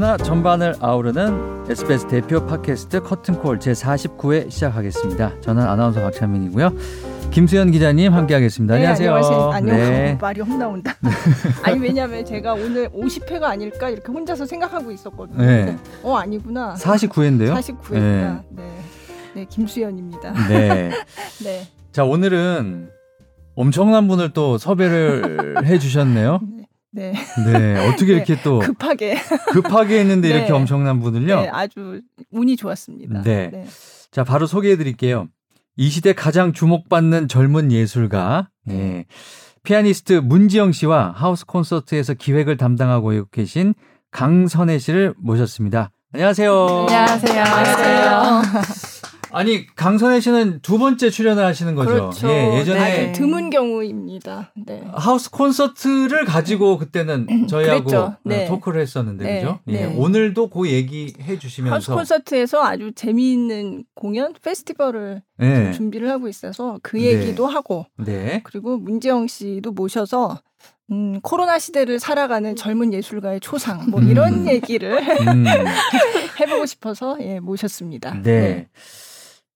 문화 전반을 아우르는 SBS 대표 팟캐스트 커튼콜 제49회 시작하겠습니다. 저는 아나운서 박찬민이고요. 김수현 기자님 함께하겠습니다. 네, 안녕하세요. 안녕하세요. 안녕. 네. 말이 험 나온다. 아니 왜냐면 제가 오늘 50회가 아닐까 이렇게 혼자서 생각하고 있었거든요. 네. 어 아니구나. 49회인데요. 49회구나. 네. 네, 김수현입니다. 네. 네. 자, 오늘은 엄청난 분을 또 섭외를 해 주셨네요. 네. 네. 어떻게 네, 이렇게 또 급하게. 급하게 했는데 네. 이렇게 엄청난 분을요? 네, 아주 운이 좋았습니다. 네. 자, 바로 소개해 드릴게요. 이 시대 가장 주목받는 젊은 예술가, 예. 피아니스트 문지영 씨와 하우스 콘서트에서 기획을 담당하고 계신 강선혜 씨를 모셨습니다. 안녕하세요. 안녕하세요. 안녕하세요. 아니, 강선혜 씨는 두 번째 출연을 하시는 거죠? 그렇죠. 예, 예전에 네, 드문 경우입니다. 네. 하우스 콘서트를 가지고 그때는 저희하고 그랬죠. 네. 토크를 했었는데, 네, 그죠? 예, 네. 오늘도 그 얘기 해 하우스 주시면서 콘서트에서 아주 재미있는 공연 페스티벌을 네. 준비를 하고 있어서 그 네. 얘기도 하고 네. 그리고 문재영 씨도 모셔서 음, 코로나 시대를 살아가는 젊은 예술가의 초상 뭐 음. 이런 얘기를 음. 해보고 싶어서 예, 모셨습니다. 네.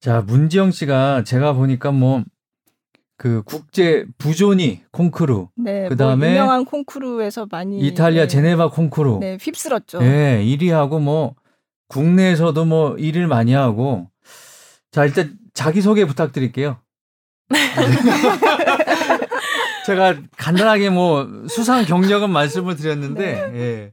자, 문지영 씨가 제가 보니까 뭐 그 국제 부조니 콩쿠르, 네, 그다음에 뭐 유명한 콩쿠르에서 많이 이탈리아 네, 제네바 콩쿠르, 네, 휩쓸었죠. 예, 1위 하고 뭐 국내에서도 뭐 1위를 많이 하고 자, 일단 자기 소개 부탁드릴게요. 제가 간단하게 뭐 수상 경력은 말씀을 드렸는데 예.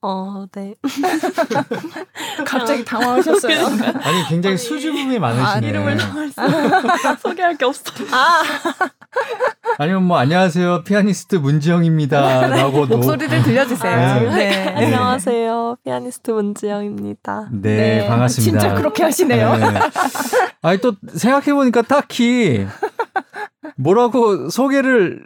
어, 네. 갑자기 당황하셨어요. 아니 굉장히 아니, 수줍음이 많으시네. 이름을 나올 수 소개할 게 없어. 아, 아니면 뭐 안녕하세요 피아니스트 문지영입니다라고 목소리를 들려주세요. 네. 네. 안녕하세요. 피아니스트 문지영입니다. 네, 반갑습니다. 진짜 그렇게 하시네요. 네. 아니 또 생각해 보니까 딱히 뭐라고 소개를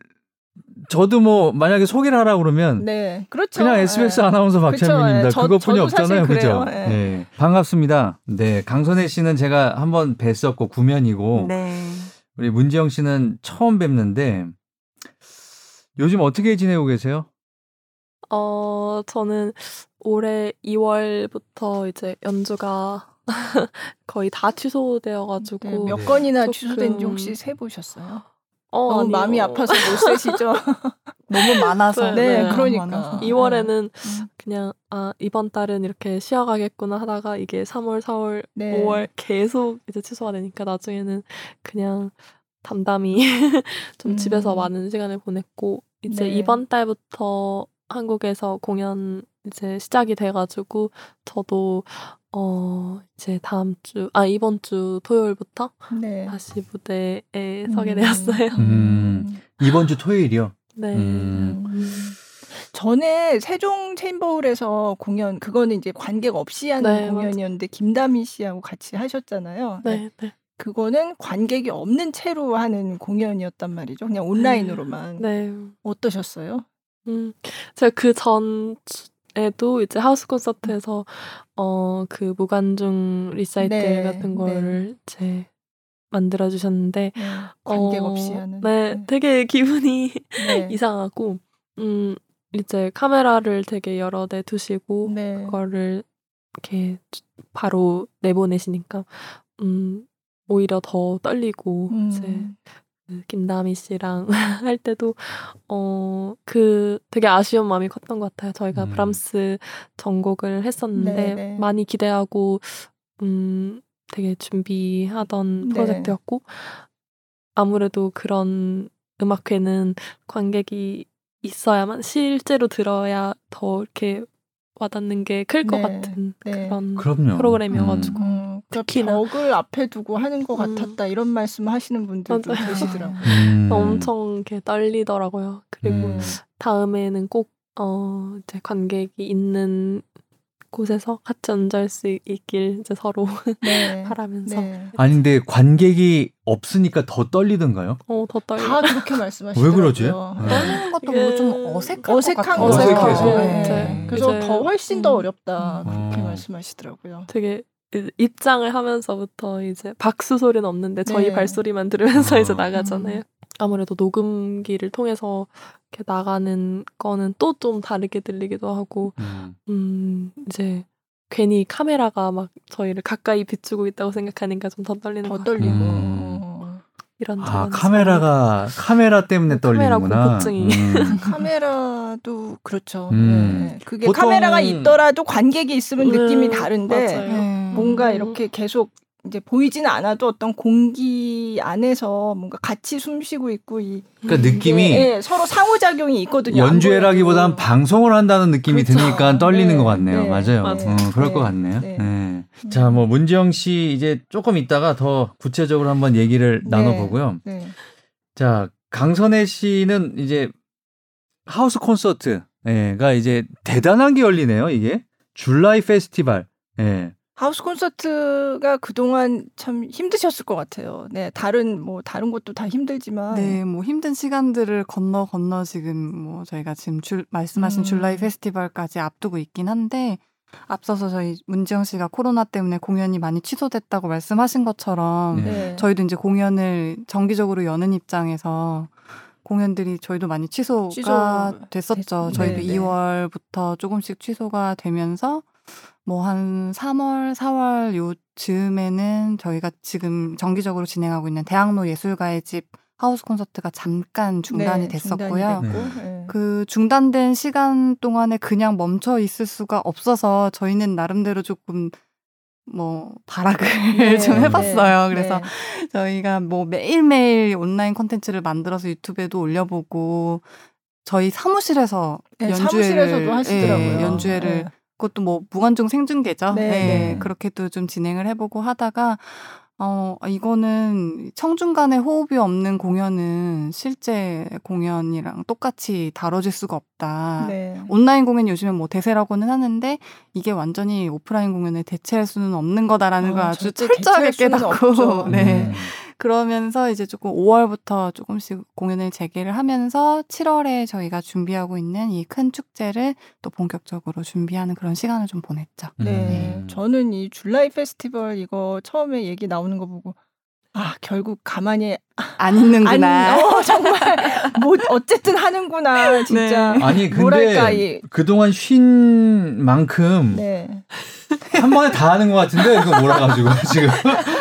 저도 뭐 만약에 소개를 하라 그러면 네, 그렇죠. 그냥 SBS 네. 아나운서 박찬민입니다. 그쵸, 예. 저- 그것뿐이 없잖아요, 그죠? 예. 네, 반갑습니다. 네, 강선혜 씨는 제가 한번 뵀었고 구면이고 네. 우리 문지영 씨는 처음 뵙는데 요즘 어떻게 지내고 계세요? 어, 저는 올해 2월부터 이제 연주가 거의 다 취소되어가지고. 네, 몇 건이나 조금- 취소된지 혹시 세 보셨어요? 어, 너무 아니요. 마음이 아파서 못 세시죠? 너무 많아서. 네, 너무 그러니까. 많아서. 2월에는 음. 그냥 아 이번 달은 이렇게 쉬어가겠구나 하다가 이게 3월, 4월, 네. 5월 계속 이제 취소가 되니까 나중에는 그냥 담담히 좀 음. 집에서 많은 시간을 보냈고 이제 네. 이번 달부터 한국에서 공연 이제 시작이 돼가지고 저도 어 이제 다음 주 아 이번 주 토요일부터 네. 다시 무대에 서게 음. 되었어요. 음. 이번 주 토요일이요. 네. 음. 음. 전에 세종 체인버홀에서 공연 그거는 이제 관객 없이 하는 네, 공연이었는데 김다미 씨하고 같이 하셨잖아요. 네, 네. 그거는 관객이 없는 채로 하는 공연이었단 말이죠. 그냥 온라인으로만. 네. 어떠셨어요? 음, 제가 그 전에도 이제 하우스 콘서트에서 어 그 무관중 리사이틀 네, 같은 거를 이제 만들어 주셨는데 네, 관객 어, 없이 하는. 네, 되게 기분이 네. 이상하고 음 이제 카메라를 되게 여러 대 두시고 네. 그거를 이렇게 바로 내보내시니까 음 오히려 더 떨리고 이제 음. 그 김다미 씨랑 할 때도 어 그 되게 아쉬운 마음이 컸던 것 같아요. 저희가 음. 브람스 전곡을 했었는데 네, 네. 많이 기대하고 음 되게 준비하던 네. 프로젝트였고 아무래도 그런 음악회는 관객이 있어야만 실제로 들어야 더 이렇게 와닿는 게 클것 네, 같은 네. 그런 그럼요. 프로그램이어가지고 음, 특히나. 벽을 앞에 두고 하는 것 음. 같았다 이런 말씀 하시는 분들도 맞아요. 계시더라고요. 음. 엄청 이렇게 떨리더라고요. 그리고 음. 다음에는 꼭 어, 이제 관객이 있는 곳에서 같이 연주할 수 있길 이제 서로 네. 바라면서 네. 아니 근데 관객이 없으니까 더 떨리던가요? 어, 더 떨려. 다 그렇게 말씀하시더라고요. 왜 그러지? 떠는 것도 이게 뭐좀 어색한 어색한 것거 같아요. 어색해서. 네. 네. 그래서 이제- 더 훨씬 더 음. 어렵다 그렇게 음. 말씀하시더라고요. 되게 이- 입장을 하면서부터 이제 박수 소리는 없는데 저희 네. 발소리만 들으면서 어. 이제 나가잖아요. 아무래도 녹음기를 통해서 이렇게 나가는 거는 또 좀 다르게 들리기도 하고 음. 음 이제 괜히 카메라가 막 저희를 가까이 비추고 있다고 생각하니까 좀 더 떨리는 것더 같아요. 떨리고. 음. 어. 이런 아 카메라가 카메라 때문에 카메라 떨리는구나. 공포증이. 음. 카메라도 그렇죠. 음. 네. 그게 보통- 카메라가 있더라도 관객이 있으면 네, 느낌이 다른데 맞아요. 네. 뭔가 음. 이렇게 계속 이제 보이지는 않아도 어떤 공기 안에서 뭔가 같이 숨쉬고 있고 이 그러니까 느낌이 예, 서로 상호작용이 있거든요. 안 연주회라기보단. 방송을 한다는 느낌이 그렇죠. 드니까 떨리는 네, 것 같네요. 네, 맞아요. 맞아요. 어, 그럴 네, 것 같네요. 네. 네. 자, 뭐 문지영 씨 이제 조금 있다가 더 구체적으로 한번 얘기를 네. 나눠보고요. 네. 자, 강선혜 씨는 이제 하우스 콘서트가 이제 대단한 게 열리네요. 이게 줄라이 페스티벌. 예. 하우스 콘서트가 그동안 참 힘드셨을 것 같아요. 네, 다른 뭐 다른 것도 다 힘들지만 네, 뭐 힘든 시간들을 건너 건너 지금 뭐 저희가 지금 줄, 말씀하신 음. 줄라이 페스티벌까지 앞두고 있긴 한데 앞서서 저희 문지영 씨가 코로나 때문에 공연이 많이 취소됐다고 말씀하신 것처럼 네. 네. 저희도 이제 공연을 정기적으로 여는 입장에서 공연들이 저희도 많이 취소가 취소 됐었죠. 됐- 저희도 네, 네. 2월부터 조금씩 취소가 되면서 뭐 한 3월, 4월 요 즈음에는 저희가 지금 정기적으로 진행하고 있는 대학로 예술가의 집 하우스 콘서트가 잠깐 중단이 네, 됐었고요. 중단이 네. 네. 그 중단된 시간 동안에 그냥 멈춰 있을 수가 없어서 저희는 나름대로 조금 뭐 발악을 네, 좀 해봤어요. 네, 그래서 네. 저희가 뭐 매일매일 온라인 콘텐츠를 만들어서 유튜브에도 올려보고 저희 사무실에서 네, 연주회를 사무실에서도 하시더라고요. 예, 연주회를 네. 그것도 뭐 무관중 생중계죠. 네, 네, 네. 그렇게도 좀 진행을 해보고 하다가 어 이거는 청중 간의 호흡이 없는 공연은 실제 공연이랑 똑같이 다뤄질 수가 없다. 네. 온라인 공연 요즘에 뭐 대세라고는 하는데 이게 완전히 오프라인 공연을 대체할 수는 없는 거다라는 어, 걸 아주 철저하게 깨닫고 없죠. 네. 음. 그러면서 이제 조금 5월부터 조금씩 공연을 재개를 하면서 7월에 저희가 준비하고 있는 이 큰 축제를 또 본격적으로 준비하는 그런 시간을 좀 보냈죠. 네. 음. 저는 이 줄라이 페스티벌 이거 처음에 얘기 나오는 거 보고 아 결국 가만히 안 있는구나. 안, 어, 정말 뭐 어쨌든 하는구나 진짜. 네. 아니 근데 뭐랄까, 이- 그동안 쉰 만큼 네. 한 번에 다 하는 것 같은데 이거 몰아가지고 지금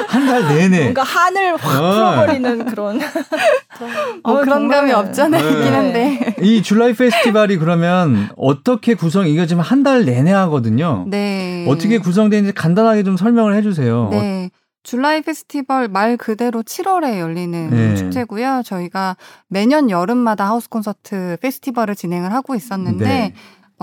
한 달 내내 뭔가 한을 확 어. 풀어버리는 그런. 뭐 어, 그런 감이. 없잖아 네. 있긴 한데. 이 July 페스티벌이 그러면 어떻게 구성 이거 지금 한 달 내내 하거든요. 네. 어떻게 구성되는지 간단하게 좀 설명을 해주세요. 네. July 페스티벌 말 그대로 7월에 열리는 네. 축제고요. 저희가 매년 여름마다 하우스 콘서트 페스티벌을 진행을 하고 있었는데 네.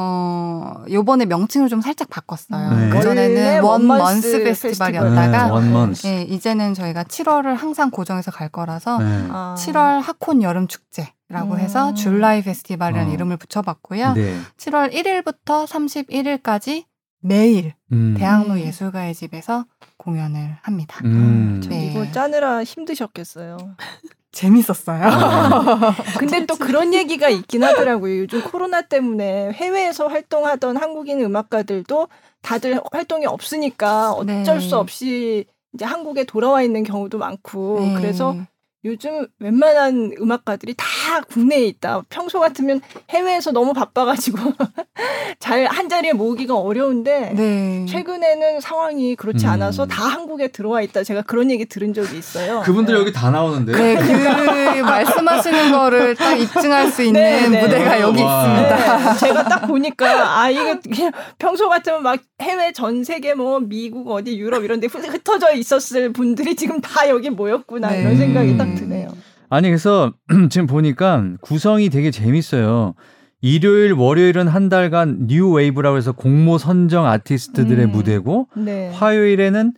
어, 요번에 명칭을 좀 살짝 바꿨어요. 네. 그전에는 One Month Month 페스티벌이었다가 네. 예, 이제는 저희가 7월을 항상 고정해서 갈 거라서 네. 아. 7월 하콘 여름 축제 라고 음. 해서 July 페스티벌이라는 어. 이름을 붙여봤고요. 네. 7월 1일부터 31일까지 매일 음. 대학로 음. 예술가의 집에서 공연을 합니다. 음. 참 네. 이거 짜느라 힘드셨겠어요. 재밌었어요. 아. 근데 또 그런 얘기가 있긴 하더라고요. 요즘 코로나 때문에 해외에서 활동하던 한국인 음악가들도 다들 활동이 없으니까 어쩔 네. 수 없이 이제 한국에 돌아와 있는 경우도 많고 네. 그래서 요즘 웬만한 음악가들이 다 국내에 있다. 평소 같으면 해외에서 너무 바빠가지고 잘 한 자리에 모으기가 어려운데 네. 최근에는 상황이 그렇지 음. 않아서 다 한국에 들어와 있다. 제가 그런 얘기 들은 적이 있어요. 그분들 네. 여기 다 나오는데. 네, 그 말씀하시는 거를 딱 입증할 수 있는 네, 네. 무대가 여기 와. 있습니다. 네, 제가 딱 보니까 아 이게 그냥 평소 같으면 막 해외 전 세계 뭐 미국 어디 유럽 이런 데 흩- 흩어져 있었을 분들이 지금 다 여기 모였구나 네. 이런 생각이 음. 딱 드네요. 아니 그래서 지금 보니까 구성이 되게 재밌어요. 일요일, 월요일은 한 달간 New Wave라고 해서 공모 선정 아티스트들의 음. 무대고 네. 화요일에는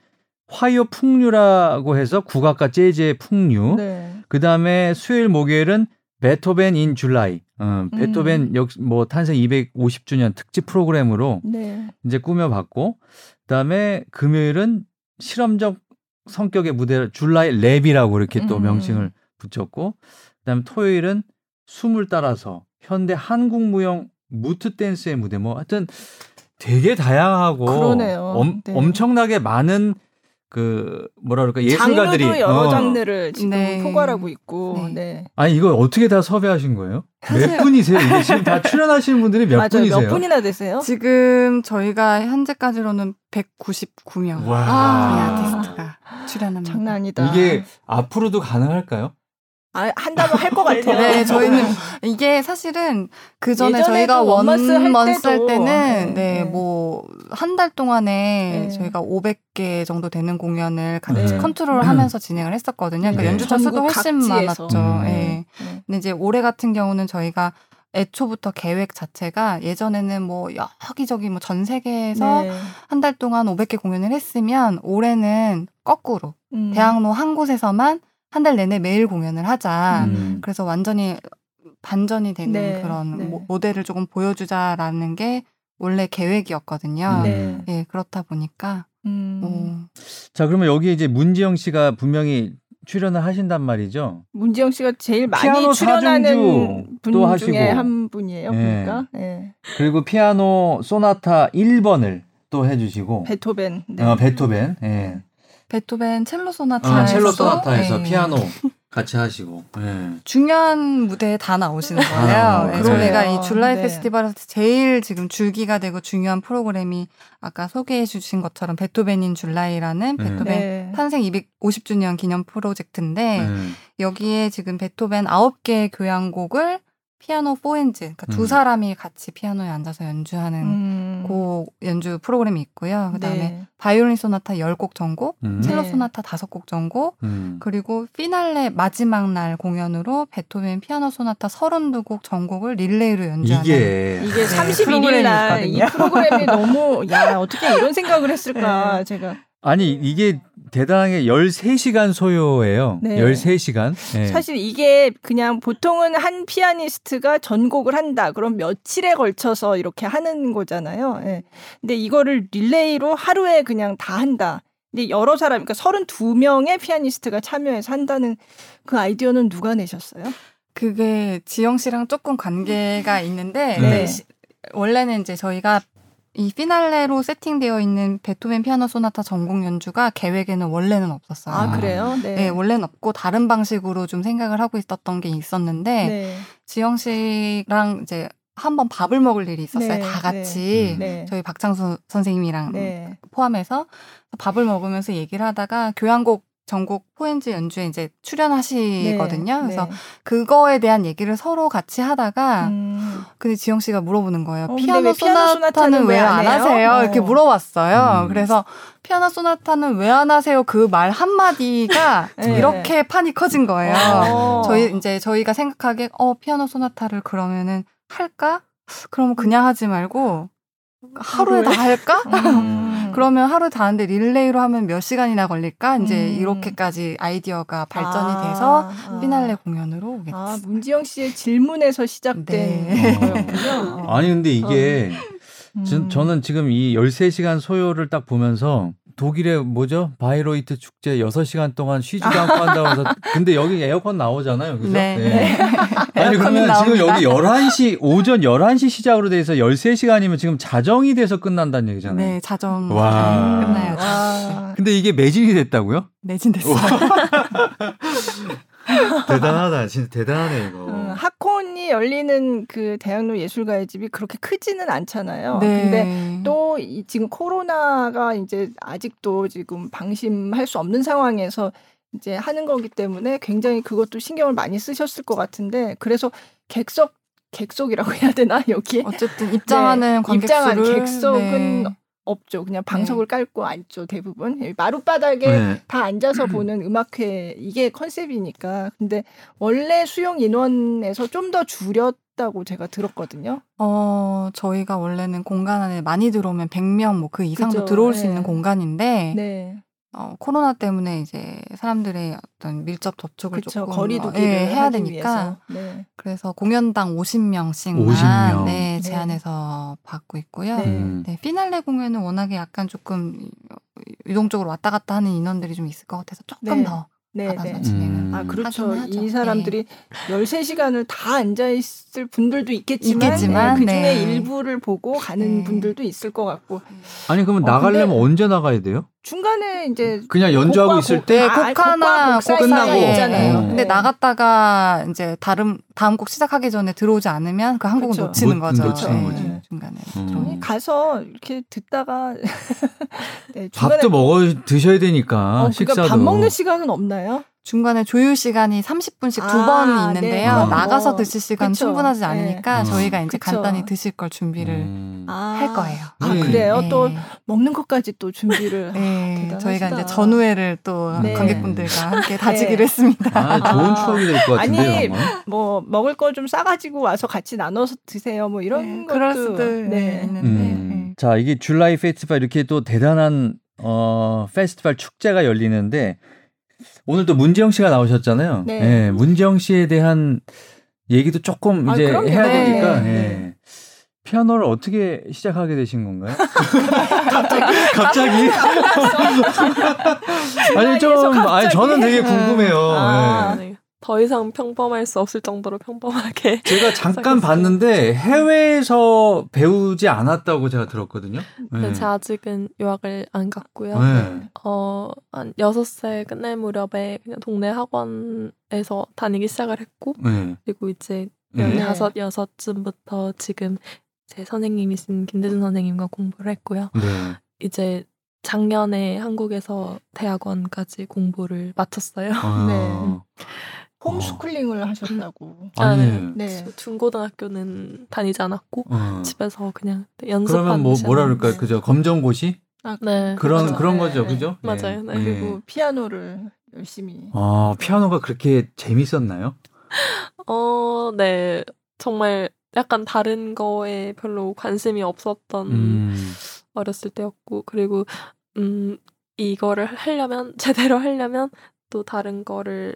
화요 풍류라고 해서 국악과 재즈의 풍류. 네. 그 다음에 수요일, 목요일은 베토벤 in July. 어, 베토벤 역시 뭐 탄생 250주년 특집 프로그램으로 네. 이제 꾸며봤고, 그 다음에 금요일은 실험적 성격의 무대 July Lab이라고 이렇게 또 음. 명칭을 붙였고, 그 다음에 토요일은 숨을 따라서 현대 한국 무용 무트 댄스의 무대 뭐 하여튼 되게 다양하고. 엄, 네. 엄청나게 많은 그 뭐라 그럴까 예술가들이 장르도 여러 어. 장르를 지금 네. 포괄하고 있고 네. 네. 아니 이거 어떻게 다 섭외하신 거예요? 몇 분이세요? 이게 지금 다 출연하시는 분들이 몇 맞아요. 분이세요? 몇 분이나 되세요? 지금 저희가 현재까지로는 199명 와. 아. 아티스트가 출연합니다. 장난 아니다. 이게 앞으로도 가능할까요? 아, 한다면 할것 같아요. 네, 저희는 이게 사실은 그 전에 저희가 원먼스 할 원먼스 할 때는 네, 네, 네. 뭐한 달 동안에 네. 저희가 500개 정도 되는 공연을 같이 네. 컨트롤하면서 진행을 했었거든요. 그러니까 네. 연주자 수도 훨씬 각지에서. 많았죠. 음. 예. 네. 근데 이제 올해 같은 경우는 저희가 애초부터 계획 자체가 예전에는 뭐 여기저기 뭐 전 세계에서 네. 한달 동안 500개 공연을 했으면 올해는 거꾸로 음. 대학로 한 곳에서만 한 달 내내 매일 공연을 하자. 음. 그래서 완전히 반전이 되는 네, 그런 네. 모- 모델을 조금 보여주자라는 게 원래 계획이었거든요. 네. 예, 그렇다 보니까 음. 뭐자 그러면 여기 이제 문지영 씨가 분명히 출연을 하신단 말이죠. 문지영 씨가 제일 많이 출연하는 분들 중에 하시고. 한 분이에요. 네. 보니까 네. 그리고 피아노 소나타 1번을 또 해주시고 베토벤. 네. 어, 베토벤, 예. 베토벤 첼로 아, 소나타에서도 첼로 소나타에서 예, 피아노 같이 하시고. 예. 중요한 무대에 다 나오시는 거예요. 아, 예, 그래요? 저희가 이 July 네. 페스티벌에서 제일 지금 줄기가 되고 중요한 프로그램이 아까 소개해 주신 것처럼 베토벤 in July라는 네. 베토벤 네. 탄생 250주년 기념 프로젝트인데 음. 여기에 지금 베토벤 9개의 교향곡을 피아노 4 hands, 그러니까 두 음. 사람이 같이 피아노에 앉아서 연주하는 음. 곡 연주 프로그램이 있고요. 그다음에 네. 바이올린 소나타 10곡 전곡, 음. 첼로 네. 소나타 5곡 전곡, 음. 그리고 피날레 마지막 날 공연으로 베토벤 피아노 소나타 32곡 전곡을 릴레이로 연주하는 이게 이게 네, 31일 프로그램이 날 이. 프로그램이 너무 야 어떻게 이런 생각을 했을까 네. 제가 아니 이게 대단하게 13시간 소요예요. 네. 13시간. 예. 사실 이게 그냥 보통은 한 피아니스트가 전곡을 한다. 그럼 며칠에 걸쳐서 이렇게 하는 거잖아요. 예. 근데 이거를 릴레이로 하루에 그냥 다 한다. 근데 여러 사람, 그러니까 32명의 피아니스트가 참여해서 한다는 그 아이디어는 누가 내셨어요? 그게 지영 씨랑 조금 관계가 있는데 네. 네, 시- 원래는 이제 저희가 이 피날레로 세팅되어 있는 베토벤 피아노 소나타 전곡 연주가 계획에는 원래는 없었어요. 아, 그래요? 네. 네, 원래는 없고 다른 방식으로 좀 생각을 하고 있었던 게 있었는데 네. 지영 씨랑 이제 한번 밥을 먹을 일이 있었어요. 네, 다 같이 네. 저희 박창수 선생님이랑 네. 포함해서 밥을 먹으면서 얘기를 하다가 교향곡 전곡 포엔즈 연주에 이제 출연하시거든요. 네. 그래서 네. 그거에 대한 얘기를 서로 같이 하다가 음. 근데 지영 씨가 물어보는 거예요. 어, 피아노 소나타는 왜 안? 하세요? 어. 이렇게 물어봤어요. 음. 그래서 피아노 소나타는 왜 안 하세요? 그 말 한마디가 네. 이렇게 판이 커진 거예요. 어. 저희 이제 저희가 생각하기에 어 피아노 소나타를 그러면은 할까? 그러면 그냥 하지 말고 하루에 다 할까? 음. 그러면 하루 다 하는데 릴레이로 하면 몇 시간이나 걸릴까? 이제 음. 이렇게까지 아이디어가 발전이 아, 돼서 아. 피날레 공연으로 오게 아, 됐어요. 문지영 씨의 질문에서 시작된 네. 거였군요. 아니 근데 이게 저, 음. 저 는 지금 이 13시간 소요를 딱 보면서 독일의 뭐죠? 바이로이트 축제 6시간 동안 쉬지도 않고 한다고 해서 근데 여기 에어컨 나오잖아요. 그죠? 네. 아니 에어컨이 그러면 지금 나옵니다. 여기 11시 오전 11시 시작으로 돼 있어 13시간이면 지금 자정이 돼서 끝난다는 얘기잖아요. 네, 자정 와. 네, 끝나요. 와. 근데 이게 매진이 됐다고요? 매진됐어요. 대단하다. 진짜 대단하네 이거. 음, 하콘이 열리는 그 대학로 예술가의 집이 그렇게 크지는 않잖아요. 네. 근데 또 이 지금 코로나가 이제 아직도 지금 방심할 수 없는 상황에서 이제 하는 거기 때문에 굉장히 그것도 신경을 많이 쓰셨을 것 같은데 그래서 객석 객석이라고 해야 되나 여기에 어쨌든 입장하는 네, 입장한 관객수를 객석은 네. 없죠. 그냥 방석을 깔고 앉죠 대부분 여기 마룻바닥에 네. 다 앉아서 보는 음악회 이게 컨셉이니까. 근데 원래 수용 인원에서 좀 더 줄였다고 제가 들었거든요. 어, 저희가 원래는 공간 안에 많이 들어오면 100명 뭐 그 이상도 그죠. 들어올 수 네. 있는 공간인데 네. 어, 코로나 때문에 이제 사람들의 어떤 밀접 접촉을 그렇죠. 조금 거리두기를 예, 해야 하기 되니까 위해서. 네. 그래서 공연당 50명씩만 50명. 네, 네. 제한해서 받고 있고요. 네. 음. 네, 피날레 공연은 워낙에 약간 조금 유동적으로 왔다 갔다 하는 인원들이 좀 있을 것 같아서 조금 네. 더 네, 받아서 네. 진행을 음. 아, 그렇죠. 하긴 하죠. 이 사람들이 13시간을 다 앉아 있을 분들도 있겠지만, 있겠지만, 그 중에 네. 일부를 보고 가는 네. 분들도 있을 것 같고. 아니 그러면 어, 나가려면 언제 나가야 돼요? 중간에 이제 그냥 연주하고 곡과 있을 곡- 때 아, 곡 하나 곡 끝나고. 있잖아요. 어. 근데 네. 나갔다가 이제 다른 다음 곡 시작하기 전에 들어오지 않으면 그 한 곡은 그쵸. 놓치는 못- 거죠. 놓치는 네, 거지. 중간에. 음. 가서 이렇게 듣다가 네, 중간에 밥도 먹어 드셔야 되니까 어, 식사도. 그러니까 밥 먹는 시간은 없나요? 중간에 조율 시간이 30분씩 두 아, 번 네. 있는데요. 음. 나가서 어, 드실 시간 그쵸. 충분하지 네. 않으니까 음. 저희가 이제 그쵸. 간단히 드실 걸 준비를 음. 아, 할 거예요. 아 네. 그래요? 네. 또 먹는 것까지 또 준비를. 네, 대단하시다. 저희가 이제 전우회를 또 네. 관객분들과 함께 다지기로 네. 했습니다. 아, 좋은 아. 추억이 될 것 같은데요. 아니, 정말. 뭐 먹을 거 좀 싸가지고 와서 같이 나눠서 드세요. 뭐 이런 네, 것도. 그럴 수도 네. 있는데. 음. 자, 이게 줄라이 페스티벌 이렇게 또 대단한 어 페스티벌 축제가 열리는데 오늘 또 문재영 씨가 나오셨잖아요. 네. 예, 문재영 씨에 대한 얘기도 조금 아, 이제 그럼요. 해야 네, 되니까 네, 예. 네. 피아노를 어떻게 시작하게 되신 건가요? 갑자기? 아니 좀 갑자기. 아니 저는 되게 궁금해요. 아. 예. 네. 더 이상 평범할 수 없을 정도로 평범하게 제가 잠깐. 봤는데 해외에서 배우지 않았다고 제가 들었거든요. 예. 제가 아직은 유학을 안 갔고요. 네. 어, 한 6살 끝날 무렵에 그냥 동네 학원에서 다니기 시작을 했고, 네. 그리고 이제 네. 16, 여섯쯤부터 지금 제 선생님이신 김대준 선생님과 공부를 했고요. 네. 이제 작년에 한국에서 대학원까지 공부를 마쳤어요. 아. 홈스쿨링을 하셨다고. 아니. 네. 중고등학교는 다니지 않았고, 어. 집에서 그냥 연습하는 그러면 뭐 뭐라 그럴까요? 그죠? 검정고시 네. 그런 그렇죠. 그런 네, 거죠, 네. 그죠? 맞아요. 네. 그리고 피아노를 열심히. 아 피아노가 그렇게 재밌었나요? 어, 네. 정말 약간 다른 거에 별로 관심이 없었던 음. 어렸을 때였고, 그리고, 음, 이거를 하려면, 제대로 하려면 또 다른 거를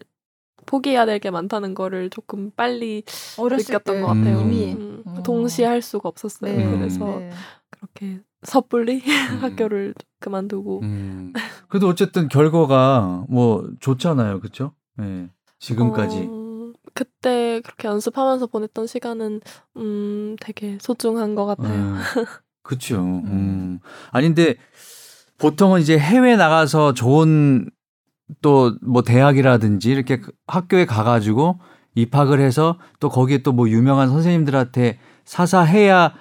포기해야 될 게 많다는 거를 조금 빨리 느꼈던 때것 같아요. 이미. 음, 어. 동시에 할 수가 없었어요. 네. 그래서 네. 그렇게 섣불리 음. 학교를 그만두고. 음. 그래도 어쨌든 결과가 뭐 좋잖아요, 그렇죠? 네. 지금까지. 어, 그때 그렇게 연습하면서 보냈던 시간은, 음, 되게 소중한 것 같아요. 음. 그렇죠. 음. 아니 근데 보통은 이제 해외 나가서 좋은 또 뭐 대학이라든지 이렇게 학교에 가가지고 입학을 해서 또 거기에 또 뭐 유명한 선생님들한테 사사해야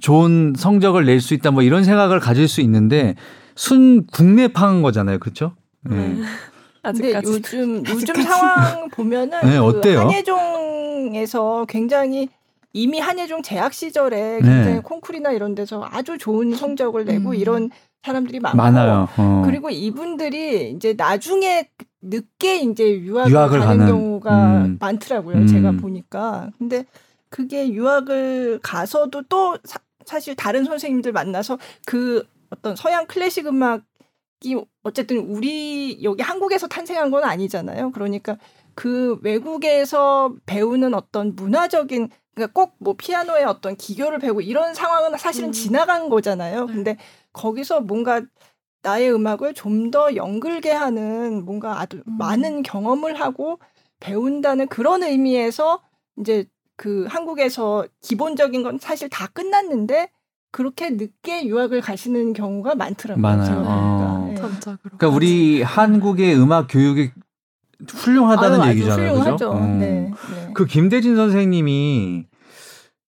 좋은 성적을 낼 수 있다 뭐 이런 생각을 가질 수 있는데 순 국내파인 거잖아요, 그렇죠? 네. 근데 아직까지. 요즘 요즘 상황 보면은 네, 그 어때요? 한예종에서 굉장히 이미 한예종 재학 시절에 네. 굉장히 콩쿨이나 이런 데서 아주 좋은 성적을 내고 음. 이런 사람들이 많고 많아요. 어. 그리고 이분들이 이제 나중에 늦게 이제 유학을, 유학을 가는, 가는, 경우가 음. 많더라고요. 음. 제가 보니까. 근데 그게 유학을 가서도 또 사, 실 다른 선생님들 만나서 그 어떤 서양 클래식 음악이 어쨌든 우리 여기 한국에서 탄생한 건 아니잖아요. 그러니까 그 외국에서 배우는 어떤 문화적인 그러니까 꼭 뭐 피아노의 어떤 기교를 배우고 이런 상황은 사실은 음. 지나간 거잖아요. 네. 근데 거기서 뭔가 나의 음악을 좀 더 연글게 하는 뭔가 아주 음. 많은 경험을 하고 배운다는 그런 의미에서 이제 그 한국에서 기본적인 건 사실 다 끝났는데 그렇게 늦게 유학을 가시는 경우가 많더라고요. 많아요. 어. 네. 그러니까 우리 한국의 음악 교육이 훌륭하다는 아유, 얘기잖아요, 훌륭하죠. 그죠? 음. 네, 네. 그 김대진 선생님이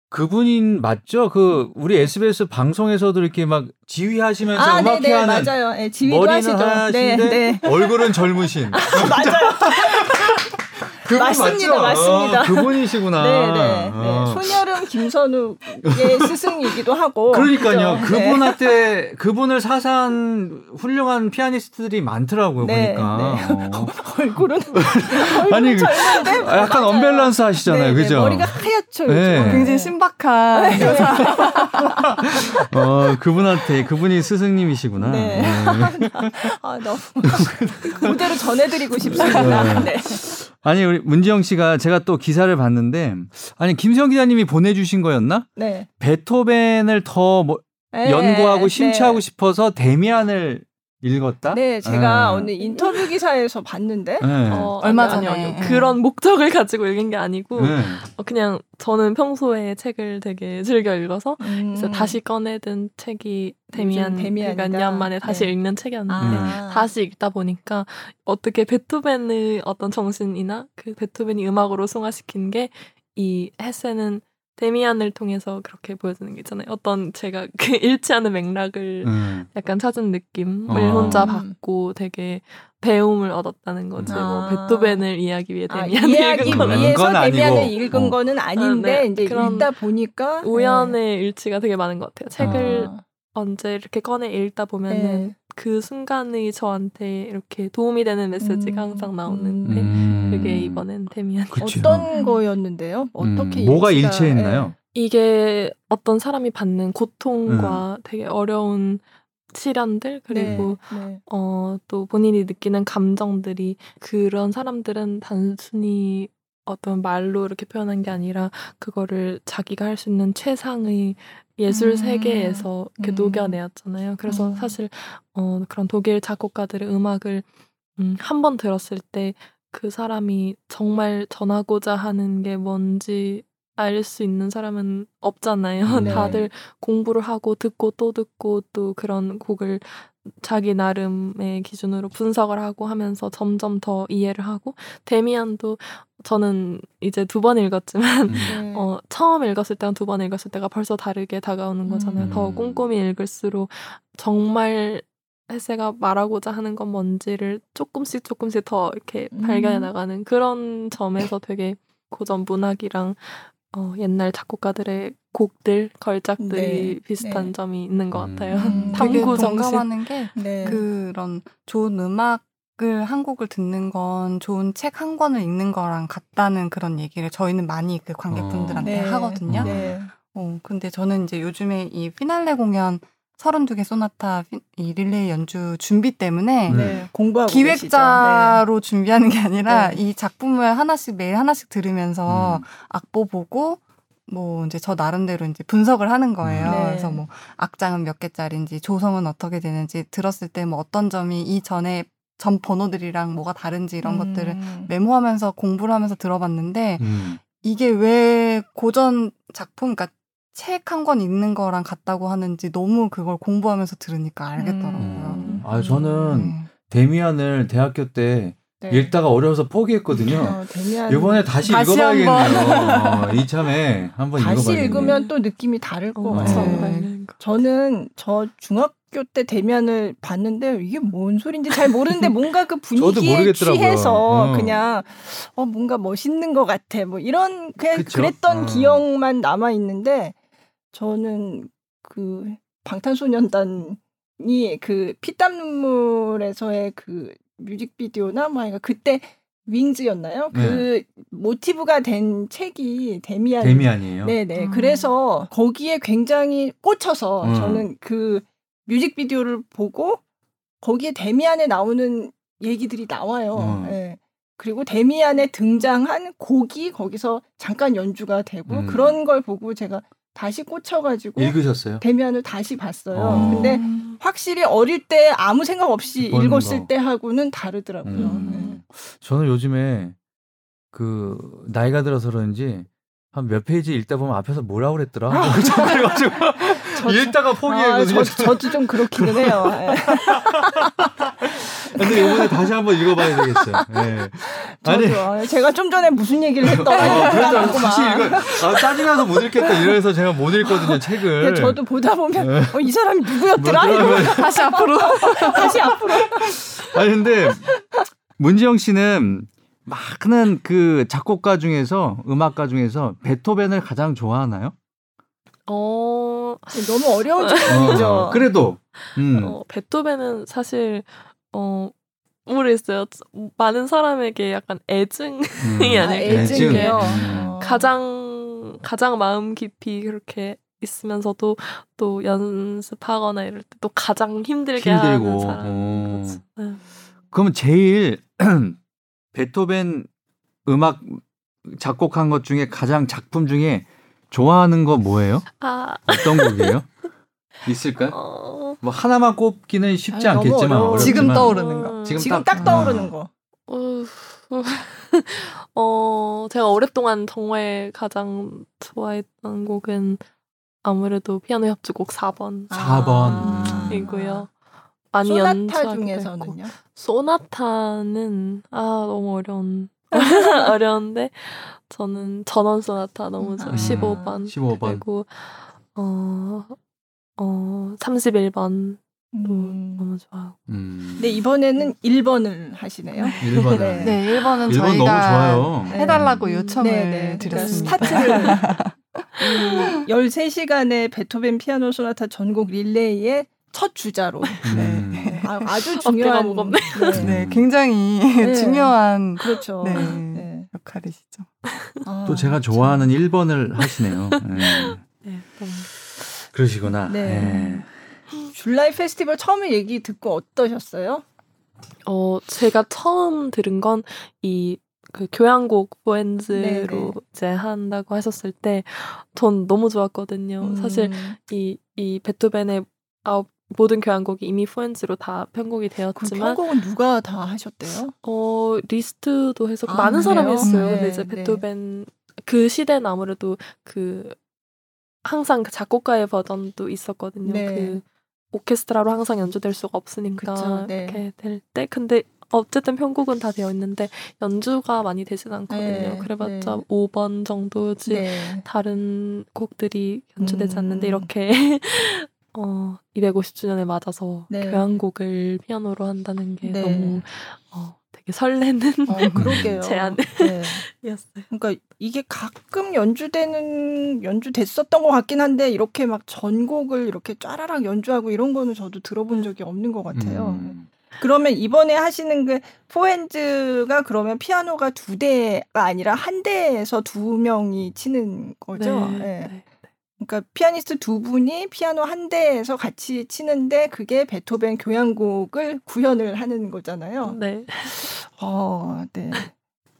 그분인 맞죠? 그 우리 SBS 방송에서도 이렇게 막 지휘하시면서 아, 네, 네, 음악회하는 맞아요. 네, 지휘도 머리는 하시죠. 하신데 네, 네. 얼굴은 젊으신. 맞아요. 그분 맞습니다, 맞죠? 맞습니다. 아, 그분이시구나. 네, 네, 어. 네. 손여름 김선욱의 스승이기도 하고. 그러니까요. 그죠? 네. 그분한테 그분을 사산 훌륭한 피아니스트들이 많더라고요. 네, 보니까. 어. 얼굴은 아니, 얼굴은 젊은데 약간 맞아요. 언밸런스 하시잖아요. 네, 네, 그죠? 머리가 하얗죠. 네. 굉장히 네. 신박한 어, 그분한테 그분이 스승님이시구나. 네. 네. 아, 너무 그대로 전해드리고 싶습니다. 네. 아니 우리 문지영 씨가 제가 또 기사를 봤는데 아니 김수영 기자님이 보내주신 거였나? 네. 베토벤을 더뭐 네. 연구하고 심취하고 네. 싶어서 데미안을 읽었다? 네, 제가 아. 어느 인터뷰 기사에서 봤는데 네. 어, 얼마 아니, 아니요, 전에, 아니요. 예. 그런 목적을 가지고 읽은 게 아니고 네. 어, 그냥 저는 평소에 책을 되게 즐겨 읽어서 음. 그래서 다시 꺼내든 책이 데미안 데미안이다. 몇년 만에 다시 네. 읽는 책이었는데 아. 다시 읽다 보니까 어떻게 베토벤의 어떤 정신이나 그 베토벤이 음악으로 승화시킨 게 이 헤세는 데미안을 통해서 그렇게 보여주는 게 있잖아요. 어떤 제가 그 않은 맥락을 음. 약간 찾은 느낌을 어. 혼자 음. 받고 되게 배움을 얻었다는 거지. 아. 뭐 베토벤을 이해하기 위해 아, 데미안을 이해하기 읽은 건 위해서 건 아니고. 데미안을 읽은 어. 거는 아닌데 아, 네. 이제 읽다 보니까 우연의 일치가 되게 많은 것 같아요. 책을 아, 언제 이렇게 꺼내 읽다 보면은 네. 그 순간의 저한테 이렇게 도움이 되는 메시지가 음, 항상 나오는데 음. 그게 이번엔 데미안. 어떤 거였는데요? 어떻게 음, 뭐가 일치가- 일치했나요? 이게 어떤 사람이 받는 고통과 음. 되게 어려운 시련들 네. 그리고 네. 네. 어, 또 본인이 느끼는 감정들이 그런 사람들은 단순히 어떤 말로 이렇게 표현한 게 아니라 그거를 자기가 할 수 있는 최상의 예술 음. 세계에서 이렇게 음. 녹여내었잖아요. 그래서 음. 사실 어, 그런 독일 작곡가들의 음악을 음, 한 번 들었을 때 그 사람이 정말 전하고자 하는 게 뭔지 알 수 있는 사람은 없잖아요. 네. 다들 공부를 하고 듣고 또 듣고 또 그런 곡을 자기 나름의 기준으로 분석을 하고 하면서 점점 더 이해를 하고 데미안도 저는 이제 두 번 읽었지만 음. 네. 어, 처음 읽었을 때랑 두 번 읽었을 때가 벌써 다르게 다가오는 거잖아요. 음. 더 꼼꼼히 읽을수록 정말 헤세가 말하고자 하는 건 뭔지를 조금씩 조금씩 더 이렇게 음. 발견해 나가는 그런 점에서 되게 고전 문학이랑 어, 옛날 작곡가들의 곡들, 걸작들이 네, 비슷한 네. 점이 있는 것 음. 같아요. 음. 탐구 정신. 동감하는 게 네. 그런 좋은 음악을 한 곡을 듣는 건 좋은 책 한 권을 읽는 거랑 같다는 그런 얘기를 저희는 많이 그 관객분들한테 네. 하거든요. 네. 어, 근데 저는 이제 요즘에 이 피날레 공연 32개 소나타 피- 이 릴레이 연주 준비 때문에 음. 네. 공부하고 기획자로 준비하는 게 아니라 네. 이 작품을 하나씩 매일 하나씩 들으면서 음. 악보 보고 뭐 이제 저 나름대로 이제 분석을 하는 거예요. 네. 그래서 뭐 악장은 몇 개짜리인지 조성은 어떻게 되는지 들었을 때 뭐 어떤 점이 이 전에 전 번호들이랑 뭐가 다른지 이런 계시죠. 것들을 음. 메모하면서 공부를 하면서 들어봤는데 음. 이게 왜 고전 작품, 그러니까 책 한 권 읽는 거랑 같다고 하는지 너무 그걸 공부하면서 들으니까 알겠더라고요. 음. 아 저는 네. 데미안을 대학교 때 네. 읽다가 어려워서 포기했거든요. 어, 데미안 이번에 다시, 다시 읽어봐야겠네요. 어, 이참에 한번 다시 읽어봐야겠네요. 읽으면 또 느낌이 다를 것 어, 같아요. 네. 네. 저는 저 중학교 때 대면을 봤는데 이게 뭔 소린지 잘 모르는데 뭔가 그 분위기에. 취해서 어. 그냥 어 뭔가 멋있는 것 같아 뭐 이런 그냥 그쵸? 그랬던 어. 기억만 남아 있는데 저는 그 방탄소년단이 그 피땀 눈물에서의 그 뮤직비디오나 뭐 하여간 그때 윙즈였나요? 그 모티브가 된 책이 데미안 데미안이에요. 네네. 음. 그래서 거기에 굉장히 꽂혀서 음. 저는 그 뮤직비디오를 보고 거기에 데미안에 나오는 얘기들이 나와요. 음. 예. 그리고 데미안에 등장한 곡이 거기서 잠깐 연주가 되고 음. 그런 걸 보고 제가 다시 꽂혀가지고 읽으셨어요? 데미안을 다시 봤어요. 어. 근데 음. 확실히 어릴 때 아무 생각 없이 읽었을 거. 때하고는 다르더라고요. 음. 저는 요즘에 그 나이가 들어서 그런지 한 몇 페이지 읽다 보면 앞에서 뭐라 그랬더라. 그래가지고 저- 읽다가 아, 포기했거든요. 저, 저도 좀 그렇기는 해요. 예. 근데 이번에 다시 한번 읽어봐야 되겠어요. 예. 아니. 아, 제가 좀 전에 무슨 얘기를 했더라. 어, 그래서 다시 막. 읽어. 아, 짜증나서 못 읽겠다 이래서 제가 못 읽거든요 책을. 근데 저도 보다 보면 예. 어, 이 사람이 누구였더라? 이러고 다시 앞으로 다시 앞으로. 아니 근데 문지영 씨는 많은 그 작곡가 중에서 음악가 중에서 베토벤을 가장 좋아하나요? 어, 너무 어려운 질문이죠. 어, 그래도 음. 어, 베토벤은 사실 어 모르겠어요. 많은 사람에게 약간 애증 음. 이 아? 애증이요. 음. 어. 가장 가장 마음 깊이 그렇게 있으면서도 또 연습하거나 이럴 때 또 가장 힘들게 하는 힘들고. 사람. 어. 네. 그러면 제일 베토벤 음악 작곡한 것 중에 가장 작품 중에 좋아하는 거 뭐예요? 아, 어떤 곡이에요? 있을까요? 어, 뭐 하나만 꼽기는 쉽지 아, 너무 않겠지만 지금 떠오르는 거. 지금 지금 딱- 딱, 떠오르는 거. 어, 어, 제가 오랫동안 정말 가장 좋아했던 곡은 아무래도 피아노 협주곡 4번. 4번. 아. 이고요. 많이 소나타 했고. 중에서는요. 소나타는 아 너무 어려운 어려운데 저는 전원 소나타 너무 좋아. 음. 15번 15번. 그리고 어, 어 31번 음. 너무 좋아요. 음. 네 이번에는 1번을 하시네요. 1번은 네. 네, 1번은 1번 저희가 너무 좋아요. 네. 해달라고 요청을 네, 네. 드렸습니다. 그러니까 스타트를 13시간의 베토벤 피아노 소나타 전곡 릴레이의 첫 주자로 음. 아, 아주 중요한 무겁네. 네. 네, 굉장히 네. 중요한 그렇죠. 네. 네. 역할이시죠. 아, 또 제가 좋아하는 1번을 하시네요. 네. 네, 그러시구나. 네. 네. 줄라이 페스티벌 처음에 얘기 듣고 어떠셨어요? 어, 제가 처음 들은 건 이 그 교향곡 보엔즈로 네네. 이제 한다고 하셨을 때 전 너무 좋았거든요. 사실 음, 이, 이 베토벤의 아홉 모든 교향곡이 이미 포엔즈로 다 편곡이 그 되었지만 편곡은 누가 다 하셨대요? 어 리스트도 해서 아, 많은 사람이? 했어요. 네, 근데 이제 네. 베토벤 그 시대는 아무래도 그 항상 그 작곡가의 버전도 있었거든요. 네. 그 오케스트라로 항상 연주될 수가 없으니까 그쵸, 네. 이렇게 될 때 근데 어쨌든 편곡은 다 되어 있는데 연주가 많이 되진 않거든요. 네, 그래봤자 네. 5번 정도지 네. 다른 곡들이 연주되지 음. 않는데 이렇게 어 250주년을 맞아서 네. 교향곡을 피아노로 한다는 게 네. 너무 어 되게 설레는 어, 그러게요. 제안이었어요. 네. 그러니까 이게 가끔 연주되는 연주됐었던 것 같긴 한데 이렇게 막 전곡을 이렇게 쫘라락 연주하고 이런 거는 저도 들어본 적이 없는 것 같아요. 음. 그러면 이번에 하시는 그 포엔즈가 그러면 피아노가 두 대가 아니라 한 대에서 두 명이 치는 거죠. 네, 네. 네. 그러니까 피아니스트 두 분이 피아노 한 대에서 같이 치는데 그게 베토벤 교향곡을 구현을 하는 거잖아요. 네. 어, 네.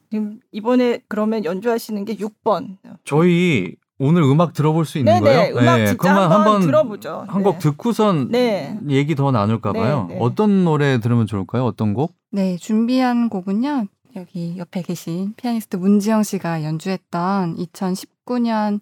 지금 이번에 그러면 연주하시는 게 6번. 저희 오늘 음악 들어볼 수 있는 네네, 거예요? 음악 네, 진짜 그러면 한번 한번 들어보죠. 한곡 네. 듣고선 네. 얘기 더 나눌까 봐요. 네, 네. 어떤 노래 들으면 좋을까요? 어떤 곡? 네, 준비한 곡은요. 여기 옆에 계신 피아니스트 문지영 씨가 연주했던 2019년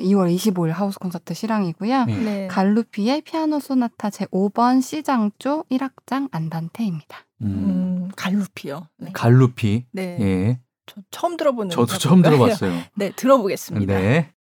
2월 25일 하우스 콘서트 실황이고요. 네. 네. 갈루피의 피아노 소나타 제5번 C장조 1악장 안단테입니다. 음. 음, 갈루피요. 네. 갈루피. 네. 예. 저 처음 들어보는 저도 처음. 들어봤어요. 네, 들어보겠습니다. 네.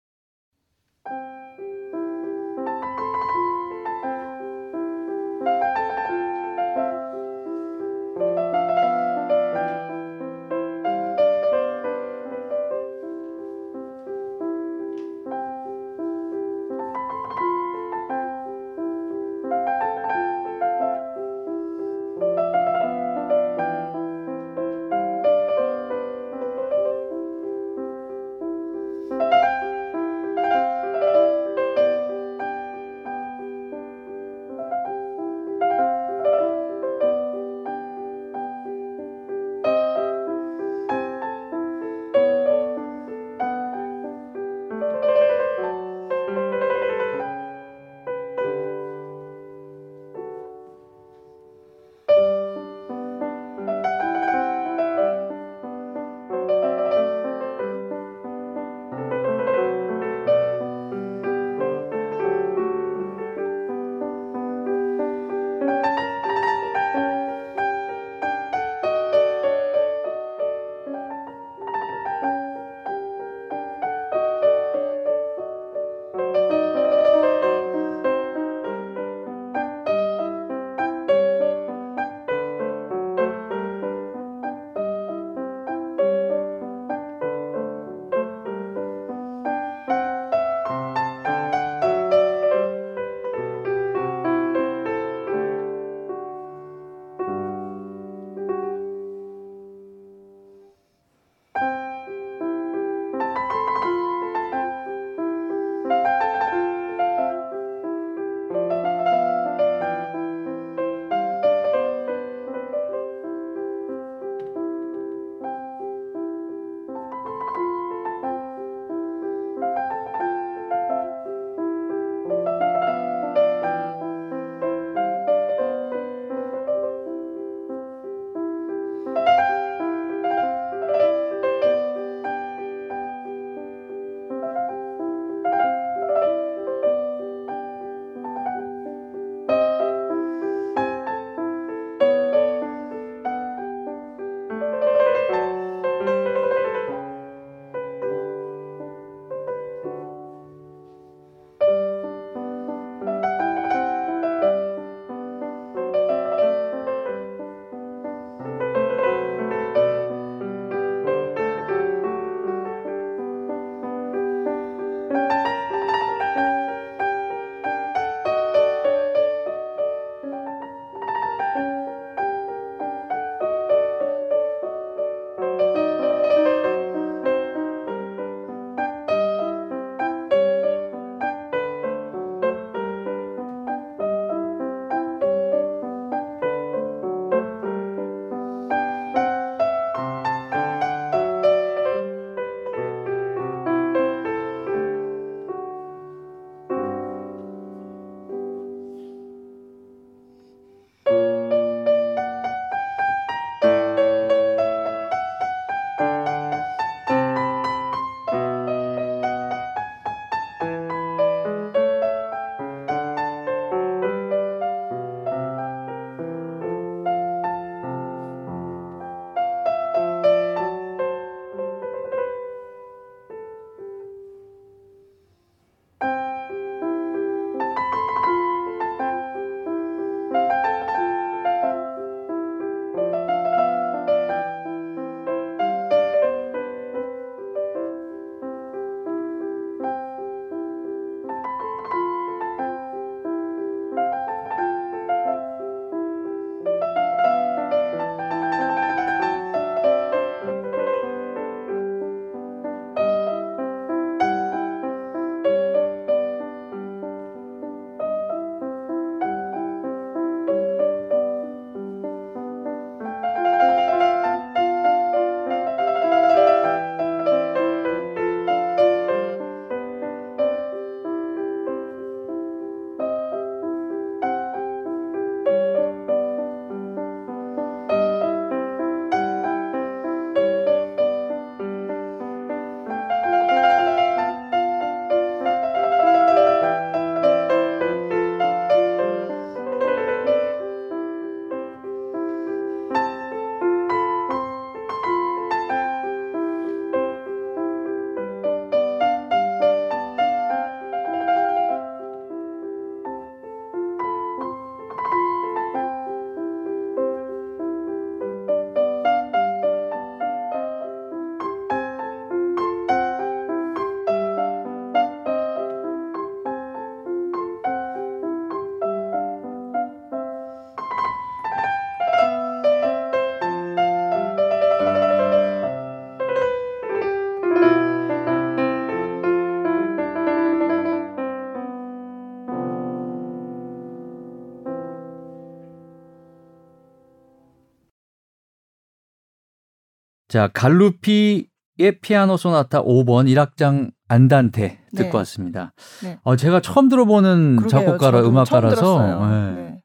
자, 갈루피의 피아노 소나타 5번 1악장 안단테 듣고 네. 왔습니다. 네. 어, 제가 처음 들어보는 그러게요. 작곡가라 음악가라서. 예. 네.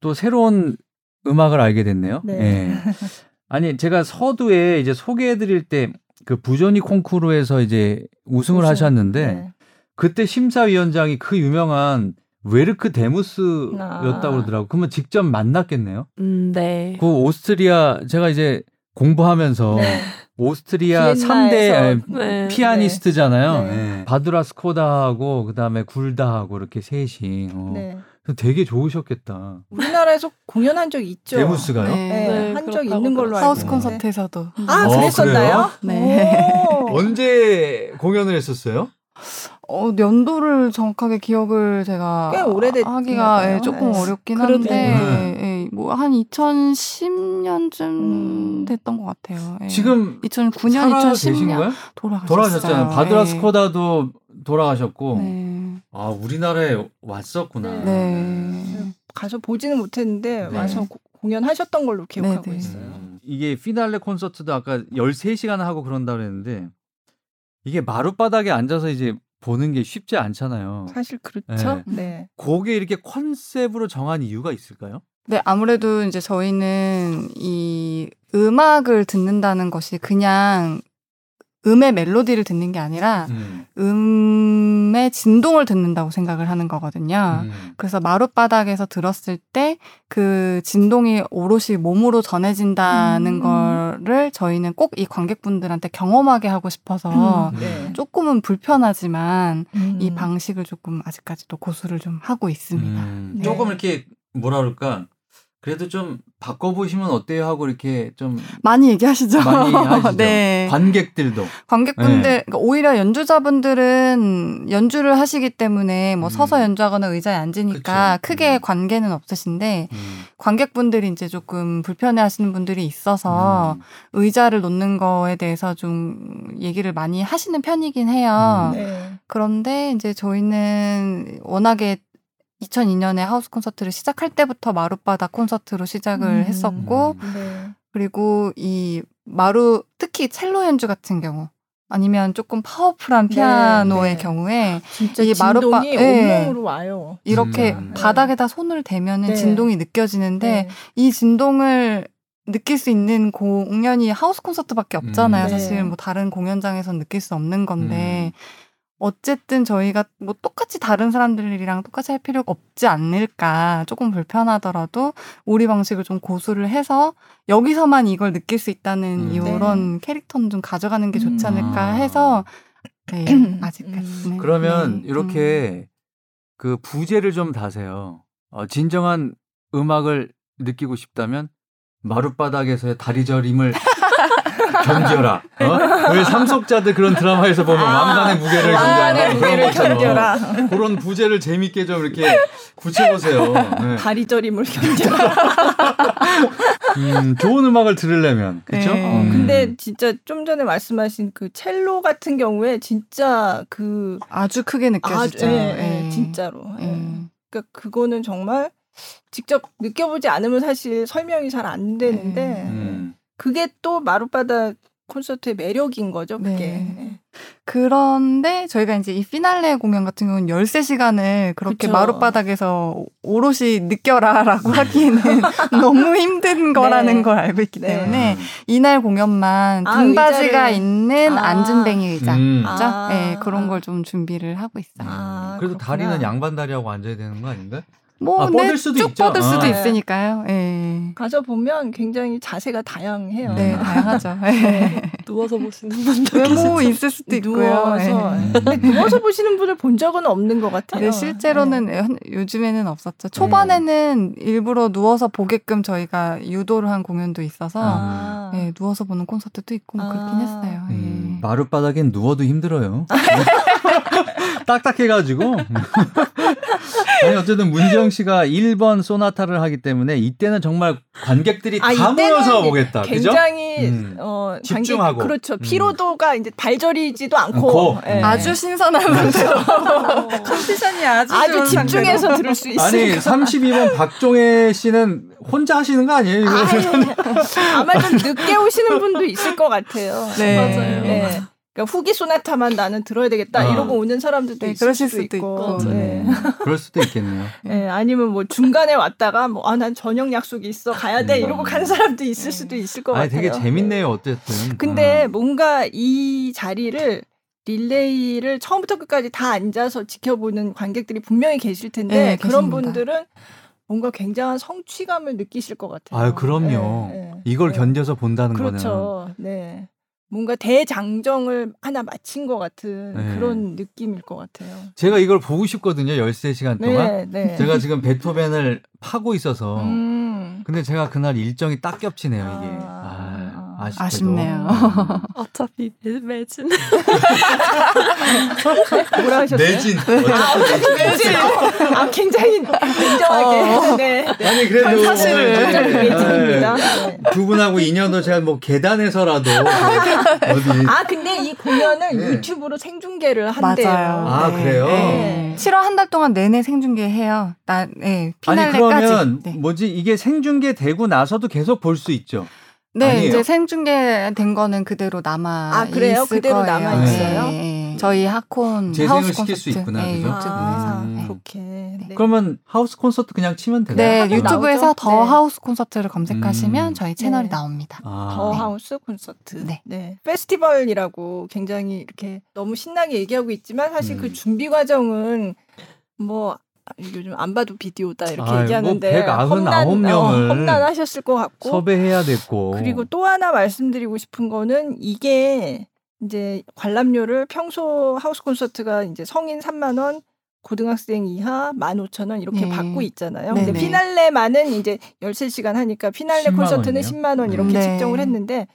또 새로운 음악을 알게 됐네요. 네. 예. 아니 제가 서두에 이제 소개해드릴 때 그 부조니 콩쿠르에서 이제 우승을 우승. 하셨는데 네. 그때 심사위원장이 그 유명한 웨르크 데무스였다고 아. 그러더라고. 그러면 직접 만났겠네요. 음, 네. 그 오스트리아 제가 이제 공부하면서 네. 오스트리아 비엔나에서 3대 네. 피아니스트잖아요. 네. 예. 바드라 스코다하고 그다음에 굴다하고 이렇게 셋이. 어. 네. 되게 좋으셨겠다. 우리나라에서 공연한 적 있죠. 데무스가요? 네. 네, 네, 한 적 있는 걸로 알고 하우스. 콘서트에서도 아, 어, 그랬었나요? 네. 오. 언제 공연을 했었어요? 어, 연도를 정확하게 기억을 제가 꽤 오래됐나 하기가. 예, 조금 네. 어렵긴 한데 네. 예, 뭐 한 2010년쯤 음. 됐던 것 같아요. 예. 지금 2009년, 살아 계신 2010년 거예요? 돌아가셨어요. 돌아가셨잖아요. 바드라 예. 스코다도 돌아가셨고. 네. 아 우리나라에 왔었구나. 네. 네. 가서 보지는 못했는데 네. 와서 고- 공연하셨던 걸로 기억하고 네, 네. 있어요. 음, 이게 피날레 콘서트도 아까 13시간 하고 그런다 그랬는데 이게 마룻바닥에 앉아서 이제 보는 게 쉽지 않잖아요. 사실 그렇죠. 네. 곡에 이렇게 컨셉으로 정한 이유가 있을까요? 네, 아무래도 이제 저희는 이 음악을 듣는다는 것이 그냥 음의 멜로디를 듣는 게 아니라 음. 음의 진동을 듣는다고 생각을 하는 거거든요. 음. 그래서 마룻바닥에서 들었을 때 그 진동이 오롯이 몸으로 전해진다는 음. 거를 저희는 꼭 이 관객분들한테 경험하게 하고 싶어서 음. 네. 조금은 불편하지만 음. 이 방식을 조금 아직까지도 고수를 좀 하고 있습니다. 음, 네. 조금 이렇게 뭐라 그럴까? 그래도 좀 바꿔보시면 어때요 하고 이렇게 좀 많이 얘기하시죠? 많이 하시죠. 네. 관객들도 관객분들 네. 그러니까 오히려 연주자분들은 연주를 하시기 때문에 뭐 음. 서서 연주하거나 의자에 앉으니까 그쵸. 크게 음. 관계는 없으신데 음, 관객분들이 이제 조금 불편해하시는 분들이 있어서 음, 의자를 놓는 거에 대해서 좀 얘기를 많이 하시는 편이긴 해요. 음. 네. 그런데 이제 저희는 워낙에 2002년에 하우스 콘서트를 시작할 때부터 마룻바닥 콘서트로 시작을 음. 했었고 음. 네. 그리고 이 마루 특히 첼로 연주 같은 경우 아니면 조금 파워풀한 피아노의 네. 경우에 진짜 이 마룻바- 네. 온몸으로 와요. 이렇게 음. 바닥에다 손을 대면은 네. 진동이 느껴지는데 네. 이 진동을 느낄 수 있는 공연이 하우스 콘서트밖에 없잖아요. 음. 사실 네. 뭐 다른 공연장에선 느낄 수 없는 건데 음. 어쨌든 저희가 뭐 똑같이 다른 사람들이랑 똑같이 할 필요가 없지 않을까. 조금 불편하더라도 우리 방식을 좀 고수를 해서 여기서만 이걸 느낄 수 있다는 음. 이런 캐릭터는 좀 가져가는 게 좋지 음. 않을까 아. 해서 네, 아직까지 는 그러면 네. 이렇게 그 부제를 좀 다세요. 어, 진정한 음악을 느끼고 싶다면 마룻바닥에서의 다리 저림을 견뎌라. 어? 왜 삼속자들 그런 드라마에서 보면 왕관의 무게를 견뎌라. 무게를 그런 것처럼 견뎌라. 그런 부제를 재밌게 좀 이렇게 붙여보세요. 네. 다리 저림을 견뎌라. 음, 좋은 음악을 들으려면 그렇죠? 네. 어, 근데 진짜 좀 전에 말씀하신 그 첼로 같은 경우에 진짜 그 아주 크게 느껴지죠. 아, 예, 예. 예, 진짜로. 예. 예. 그러니까 그거는 정말 직접 느껴보지 않으면 사실 설명이 잘 안 되는데 음. 그게 또 마룻바닥 콘서트의 매력인 거죠. 그게. 네. 네. 그런데 저희가 이제 이 피날레 공연 같은 경우는 13시간을 그렇게 그쵸. 마룻바닥에서 오롯이 느껴라라고 하기에는 너무 힘든 거라는 네. 걸 알고 있기 네. 때문에 이날 공연만 아, 등받이가 의자를- 있는 아. 앉은뱅이 의자. 음. 죠 아. 네, 그런 걸 좀 준비를 하고 있어요. 아, 그래도 그렇구나. 다리는 양반 다리하고 앉아야 되는 거 아닌가? 뭐, 아, 네, 뻗을 수도 쭉 있죠. 뻗을 수도 아. 있으니까요. 예. 가서 보면 굉장히 자세가 다양해요. 네, 음. 다양하죠. 네. 누워서 보시는 분도 외모 계시죠. 있을 수도 있고요. 누워서 예. 근데 누워서 보시는 분을 본 적은 없는 것 같아요. 네, 실제로는 현- 요즘에는 없었죠. 초반에는 일부러 누워서 보게끔 저희가 유도를 한 공연도 있어서 아. 네, 누워서 보는 콘서트도 있고 뭐 그렇긴 아. 했어요. 예. 음, 마룻바닥엔 누워도 힘들어요. 딱딱해가지고. 아니 어쨌든 문지영 씨가 1번 소나타를 하기 때문에 이때는 정말 관객들이 아, 다 모여서 보겠다. 그죠? 굉장히 음. 어, 집중하고. 관객- 그렇죠. 음. 피로도가 이제 발저리지도 않고, 않고. 예. 아주 신선한 상태로 컨디션이 아주 아주 집중해서 상태로. 들을 수 아니 있으니까. 32번 박종혜 씨는 혼자 하시는 거 아니에요? 이거? 아마 좀 늦게 오시는 분도 있을 것 같아요. 네. 맞아요. 네. 그러니까 후기 소나타만 나는 들어야 되겠다 어. 이러고 오는 사람들도 네, 있을 그러실 수도 수도 있고, 있고. 네. 음, 그럴 수도 있겠네요. 네, 아니면 뭐 중간에 왔다가 뭐 아 난 저녁 약속이 있어 가야 돼 음. 이러고 간 사람도 있을 수도 있을 것 아니 같아요. 되게 재밌네요. 어쨌든. 근데 아. 뭔가 이 자리를 릴레이를 처음부터 끝까지 다 앉아서 지켜보는 관객들이 분명히 계실 텐데 네, 그런. 분들은 뭔가 굉장한 성취감을 느끼실 것 같아요. 아유 그럼요. 네, 네. 이걸 네. 견뎌서 본다는 거는 그렇죠. 네. 뭔가 대장정을 하나 마친 것 같은 네. 그런 느낌일 것 같아요. 제가 이걸 보고 싶거든요. 13시간 동안. 네, 네. 제가 지금 베토벤을 파고 있어서 음. 근데 제가 그날 일정이 딱 겹치네요, 이게. 아, 아, 아쉽게도. 아쉽네요. 어차피 매- 매진. 뭐라 하셨어요? 내진. 어차피 내진. 매진. 아 굉장히 냉정하게. 네. 네. 아니 그래도 어차피 이제, 매진입니다. 예, 네. 두 분하고 인연도 제가 뭐 계단에서라도 어디 아 근데 이 공연을 네. 유튜브로 생중계를 한대요. 맞아요. 아, 그래요? 네. 7월 한 달 동안 내내 생중계해요. 나, 네, 아니 피날레까지. 그러면 네. 뭐지 이게 생중계 되고 나서도 계속 볼 수 있죠. 네, 아니에요? 이제 생중계된 거는 그대로 남아 아, 그래요? 있을 그대로 거예요. 남아 있어요? 네, 네. 저희 하콘 재생을 하우스 시킬 콘서트 수 있구나, 네, 그죠? 유튜브에서. 아, 음. 네. 그렇게. 네. 그러면 하우스 콘서트 그냥 치면 되나요? 네, 유튜브에서 나오죠? 더 네. 하우스 콘서트를 검색하시면 음. 저희 채널이 네. 나옵니다. 아. 더 하우스 콘서트. 네. 페스티벌이라고 굉장히 이렇게 너무 신나게 얘기하고 있지만 사실 음. 그 준비 과정은 뭐 요즘 안 봐도 비디오다 이렇게 아이고, 얘기하는데 199 명을 험난하셨을 것 같고 섭외해야 됐고. 그리고 또 하나 말씀드리고 싶은 거는 이게 이제 관람료를 평소 하우스 콘서트가 이제 성인 3만 원, 고등학생 이하 15,000원 이렇게 네. 받고 있잖아요. 근데 네네. 피날레만은 이제 13시간 하니까 피날레 10만 콘서트는 원이요? 10만 원 이렇게 네. 측정을 했는데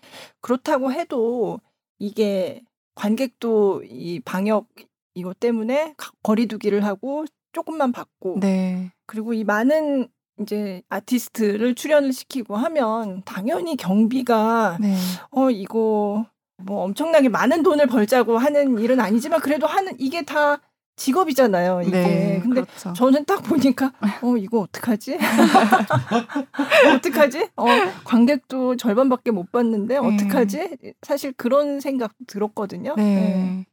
그렇다고 해도 이게 관객도 이 방역 이것 때문에 가- 거리두기를 하고 조금만 받고 네. 그리고 이 많은 이제 아티스트를 출연을 시키고 하면 당연히 경비가 네. 어 이거 뭐 엄청나게 많은 돈을 벌자고 하는 일은 아니지만 그래도 하는 이게 다 직업이잖아요. 이게 네. 근데 그렇죠. 저는 딱 보니까 어 이거 어떡하지? 어떡하지? 어 관객도 절반밖에 못 봤는데 네. 어떡하지? 사실 그런 생각 들었거든요. 네.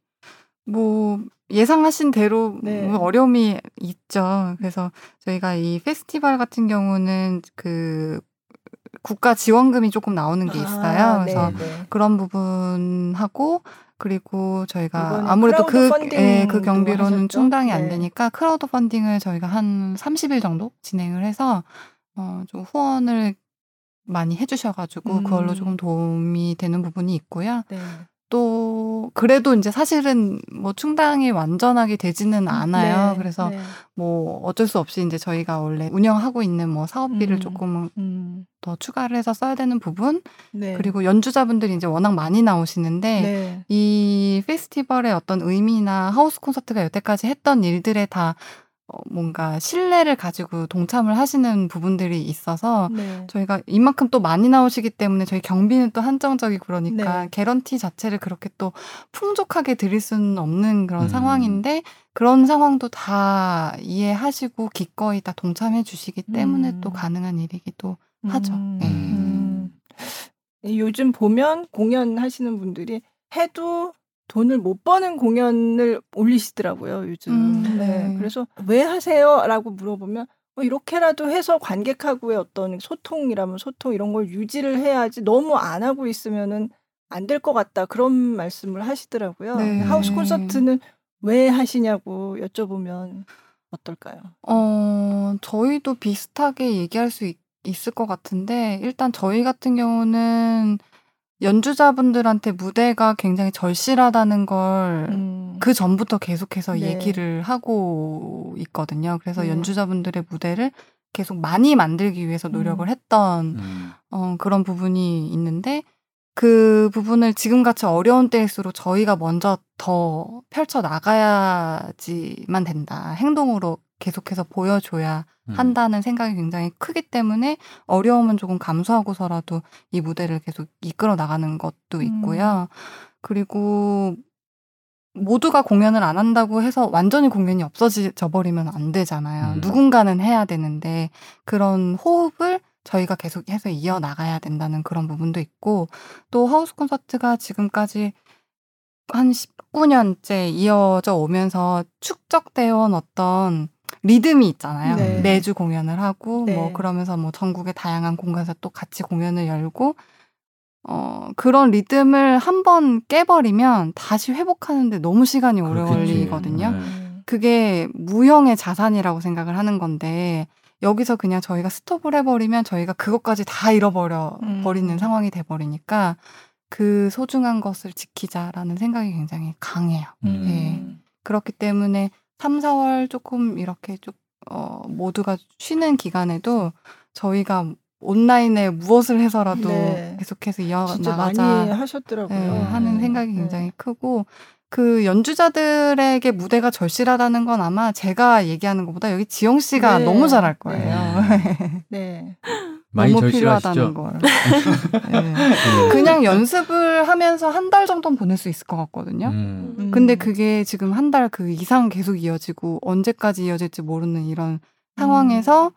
뭐 예상하신 대로 네. 뭐 어려움이 있죠. 그래서 저희가 이 페스티벌 같은 경우는 그 국가 지원금이 조금 나오는 게 있어요. 아, 그래서 네, 네. 그런 부분하고 그리고 저희가 아무래도 그, 예, 그 경비로는 하셨죠? 충당이 안 네. 되니까 크라우드 펀딩을 저희가 한 30일 정도 진행을 해서 어, 좀 후원을 많이 해주셔가지고 음. 그걸로 조금 도움이 되는 부분이 있고요. 네. 또 그래도 이제 사실은 뭐 충당이 완전하게 되지는 않아요. 네, 그래서 네. 뭐 어쩔 수 없이 이제 저희가 원래 운영하고 있는 뭐 사업비를 음. 조금 음, 더 추가를 해서 써야 되는 부분 네. 그리고 연주자분들이 이제 워낙 많이 나오시는데 네. 이 페스티벌의 어떤 의미나 하우스 콘서트가 여태까지 했던 일들에 다 어, 뭔가 신뢰를 가지고 동참을 하시는 부분들이 있어서 네. 저희가 이만큼 또 많이 나오시기 때문에 저희 경비는 또 한정적이고 그러니까 네. 개런티 자체를 그렇게 또 풍족하게 드릴 수는 없는 그런 음. 상황인데 그런 상황도 다 이해하시고 기꺼이 다 동참해 주시기 때문에 음. 또 가능한 일이기도 하죠. 음, 네. 음. 요즘 보면 공연하시는 분들이 해도 돈을 못 버는 공연을 올리시더라고요, 요즘. 음, 네. 네. 그래서 왜 하세요? 라고 물어보면 뭐 이렇게라도 해서 관객하고의 어떤 소통이라면 소통 이런 걸 유지를 해야지 너무 안 하고 있으면은 안 될 것 같다. 그런 말씀을 하시더라고요. 네. 하우스 콘서트는 왜 하시냐고 여쭤보면 어떨까요? 어, 저희도 비슷하게 얘기할 수 있, 있을 것 같은데, 일단 저희 같은 경우는 연주자분들한테 무대가 굉장히 절실하다는 걸 음. 그 전부터 계속해서 네. 얘기를 하고 있거든요. 그래서 네. 연주자분들의 무대를 계속 많이 만들기 위해서 노력을 음. 했던 음. 어, 그런 부분이 있는데 그 부분을 지금같이 어려운 때일수록 저희가 먼저 더 펼쳐 나가야지만 된다. 행동으로 계속해서 보여줘야 음. 한다는 생각이 굉장히 크기 때문에 어려움은 조금 감수하고서라도 이 무대를 계속 이끌어 나가는 것도 있고요. 그리고 모두가 공연을 안 한다고 해서 완전히 공연이 없어져 버리면 안 되잖아요. 음. 누군가는 해야 되는데 그런 호흡을 저희가 계속해서 이어 나가야 된다는 그런 부분도 있고 또 하우스 콘서트가 지금까지 한 19년째 이어져 오면서 축적되어 온 어떤 리듬이 있잖아요. 네. 매주 공연을 하고 네. 뭐 그러면서 뭐 전국의 다양한 공간에서 또 같이 공연을 열고 어 그런 리듬을 한번 깨버리면 다시 회복하는데 너무 시간이 오래 그렇겠지. 걸리거든요. 네. 음. 그게 무형의 자산이라고 생각을 하는 건데 여기서 그냥 저희가 스톱을 해버리면 저희가 그것까지 다 잃어버려 음. 버리는 상황이 돼버리니까 그 소중한 것을 지키자라는 생각이 굉장히 강해요. 음. 네. 그렇기 때문에 3, 4월 조금 이렇게 좀 어, 모두가 쉬는 기간에도 저희가 온라인에 무엇을 해서라도 네. 계속해서 이어 진짜 나가자 많이 하셨더라고요. 네, 하는 음. 생각이 네. 굉장히 크고 그 연주자들에게 무대가 절실하다는 건 아마 제가 얘기하는 것보다 여기 지영 씨가 네. 너무 잘할 거예요. 네. 많이 너무 절실하시죠? 필요하다는 걸. 네. 그냥 연습을 하면서 한 달 정도는 보낼 수 있을 것 같거든요. 음. 음. 근데 그게 지금 한 달 그 이상 계속 이어지고 언제까지 이어질지 모르는 이런 상황에서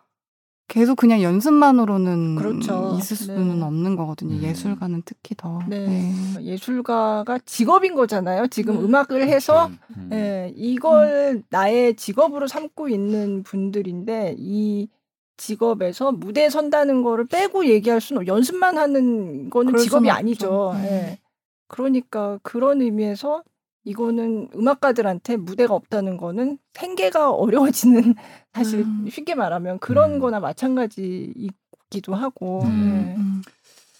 계속 그냥 연습만으로는 그렇죠. 있을 수는 네. 없는 거거든요. 음. 예술가는 특히 더. 네. 예술가가 직업인 거잖아요. 지금 음. 음악을 해서 음. 예, 이걸 나의 직업으로 삼고 있는 분들인데 이 직업에서 무대에 선다는 거를 빼고 얘기할 수는 없- 연습만 하는 거는 직업이 아니죠. 음. 예. 그러니까 그런 의미에서 이거는 음악가들한테 무대가 없다는 거는 생계가 어려워지는 사실 음. 쉽게 말하면 그런 음. 거나 마찬가지이기도 하고 음. 예. 음.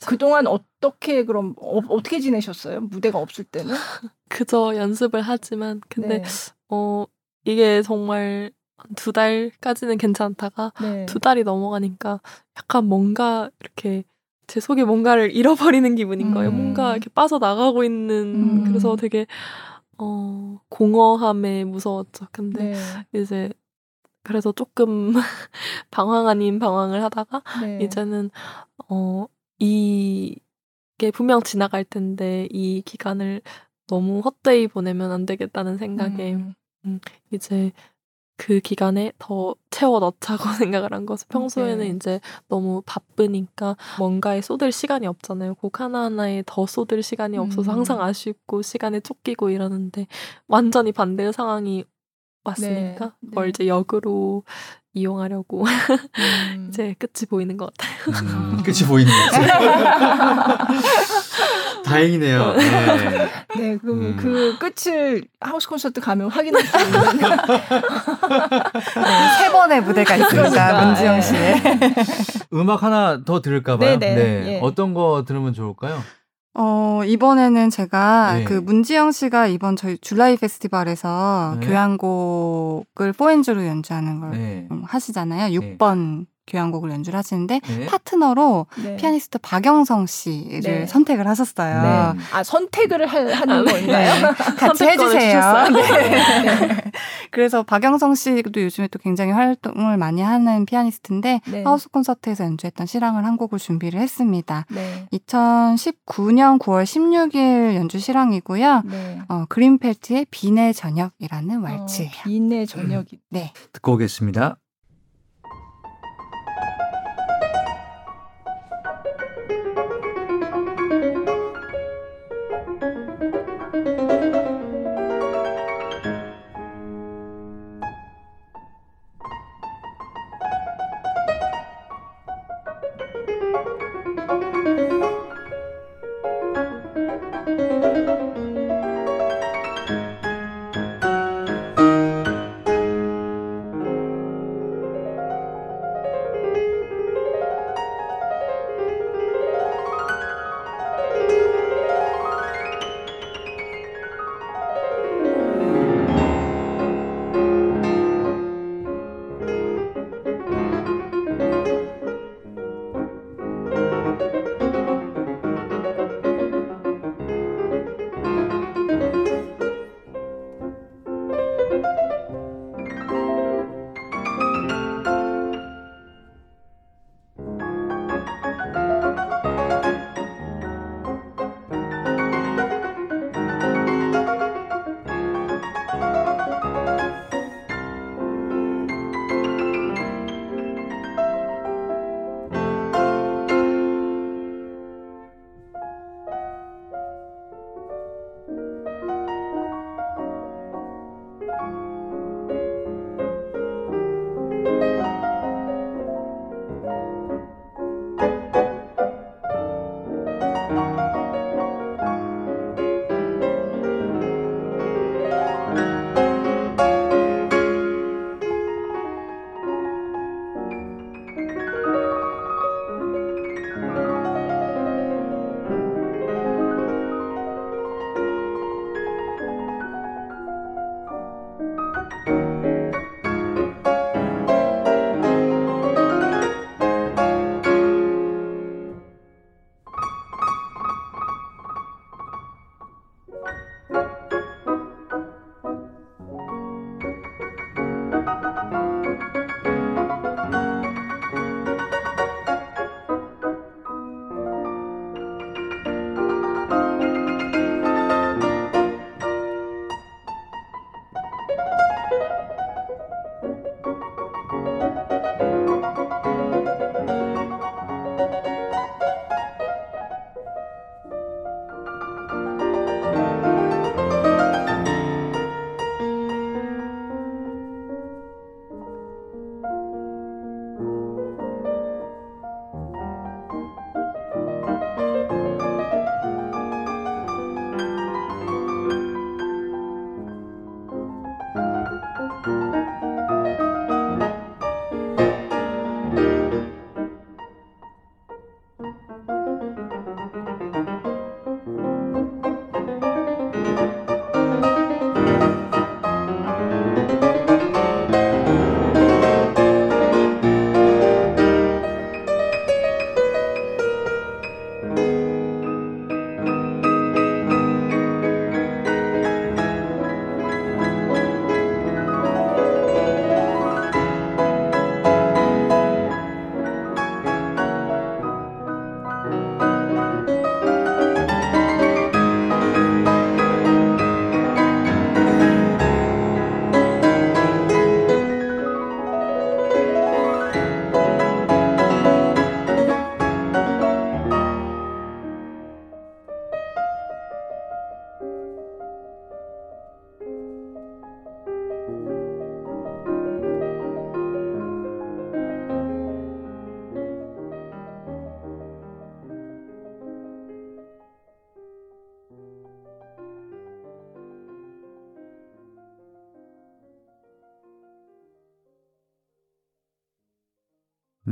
그동안 어떻게 그럼 어, 어떻게 지내셨어요? 무대가 없을 때는? 그저 연습을 하지만 근데 네. 어 이게 정말 한 두 달까지는 괜찮다가 네. 두 달이 넘어가니까 약간 뭔가 이렇게 제 속에 뭔가를 잃어버리는 기분인 거예요. 음. 뭔가 이렇게 빠져나가고 있는 음. 그래서 되게 어 공허함에 무서웠죠. 근데 네. 이제 그래서 조금 방황 아닌 방황을 하다가 네. 이제는 어 이게 분명 지나갈 텐데 이 기간을 너무 헛되이 보내면 안 되겠다는 생각에 음. 이제 그 기간에 더 채워 넣자고 생각을 한 거죠. 평소에는 네. 이제 너무 바쁘니까 뭔가에 쏟을 시간이 없잖아요. 곡 하나하나에 더 쏟을 시간이 없어서 음. 항상 아쉽고 시간에 쫓기고 이러는데 완전히 반대의 상황이 왔으니까 네, 네. 그걸 이제 역으로 이용하려고 음. 이제 끝이 보이는 것 같아요. 음, 끝이 보이는 거죠. 다행이네요. 네. 네, 그, 음. 그 끝을 하우스 콘서트 가면 확인할 수 있는. 네, 세 번의 무대가 있습니다. 그러니까, 문지영 예. 씨의. 음악 하나 더 들을까 봐요. 네네, 예. 어떤 거 들으면 좋을까요? 어, 이번에는 제가 네. 그 문지영 씨가 이번 저희 줄라이 페스티벌에서 네. 교향곡을 포엔즈로 연주하는 걸 네. 음, 하시잖아요. 6번 교향곡을 연주를 하시는데 네. 파트너로 네. 피아니스트 박영성 씨를 네. 선택을 하셨어요. 네. 아, 선택을 하, 하는 아, 네. 건가요? 같이 선택권을 해주세요. 네. 그래서 박영성 씨도 요즘에 또 굉장히 활동을 많이 하는 피아니스트인데 네. 하우스 콘서트에서 연주했던 실황을 한 곡을 준비를 했습니다. 네. 2019년 9월 16일 연주 실황이고요. 네. 어, 그린펠트의 비내 저녁이라는 왈츠예요. 어, 비인의 저녁이. 네. 듣고 오겠습니다.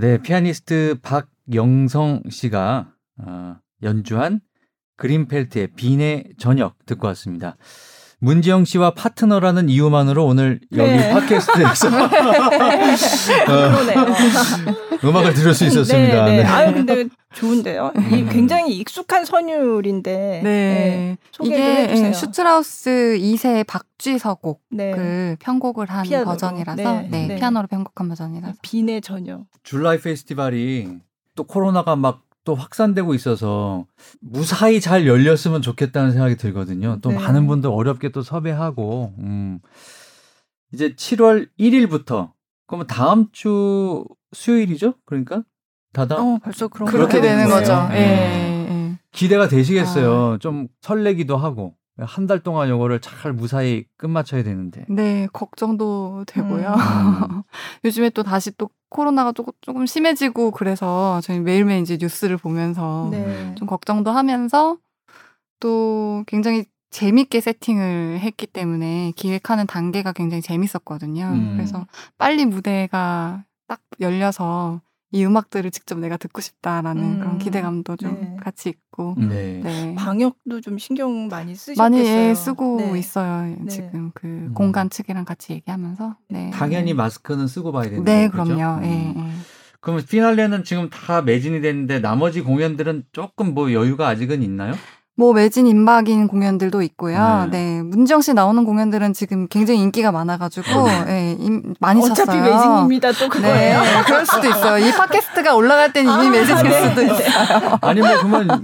네, 피아니스트 박영성 씨가 어, 연주한 그린펠트의 빈의 저녁 듣고 왔습니다. 문지영 씨와 파트너라는 이유만으로 오늘 여기 네. 팟캐스트에서 그러네요. 어, 음악을 들을 수 있었습니다. 네, 네. 네. 아유 근데 좋은데요. 이 음. 굉장히 익숙한 선율인데. 네. 소개를 이게 해주세요. 예, 슈트라우스 2세 박쥐 서곡을 네. 편곡을 한 피아노로. 버전이라서 네, 네, 네. 피아노로 편곡한 버전이라서 빈의 저녁. 줄라이 페스티벌이 또 코로나가 막 또 확산되고 있어서 무사히 잘 열렸으면 좋겠다는 생각이 들거든요. 또 네. 많은 분들 어렵게 또 섭외하고 음. 이제 7월 1일부터 그러면 다음 주 수요일이죠? 그러니까 다다음 어 벌써 그런 그렇게 거예요. 되는 거죠. 예, 네. 예. 기대가 되시겠어요. 좀 설레기도 하고 한 달 동안 요거를 잘 무사히 끝마쳐야 되는데. 네, 걱정도 되고요. 음. 요즘에 또 다시 또 코로나가 조금, 조금 심해지고 그래서 저희 매일매일 이제 뉴스를 보면서 네. 좀 걱정도 하면서 또 굉장히 재밌게 세팅을 했기 때문에 기획하는 단계가 굉장히 재밌었거든요. 음. 그래서 빨리 무대가 딱 열려서 이 음악들을 직접 내가 듣고 싶다라는 음. 그런 기대감도 좀 네. 같이 있고 네. 네. 방역도 좀 신경 많이 쓰셨겠어요. 많이 예, 쓰고 네. 있어요. 네. 지금 그 음. 공간 측이랑 같이 얘기하면서. 네. 당연히 마스크는 쓰고 봐야 되는 네, 거죠. 그럼요. 음. 예, 예. 그러면 피날레는 지금 다 매진이 됐는데 나머지 공연들은 조금 뭐 여유가 아직은 있나요? 뭐 매진 임박인 공연들도 있고요. 네. 네. 문정 씨 나오는 공연들은 지금 굉장히 인기가 많아가지고 예, 임- 많이 어차피 찼어요. 매진입니다. 또 그거예요. 네, 그럴 수도 있어요. 이 팟캐스트가 올라갈 때는 이미 아, 매진일 네. 수도 있어요. 아니 뭐 그러면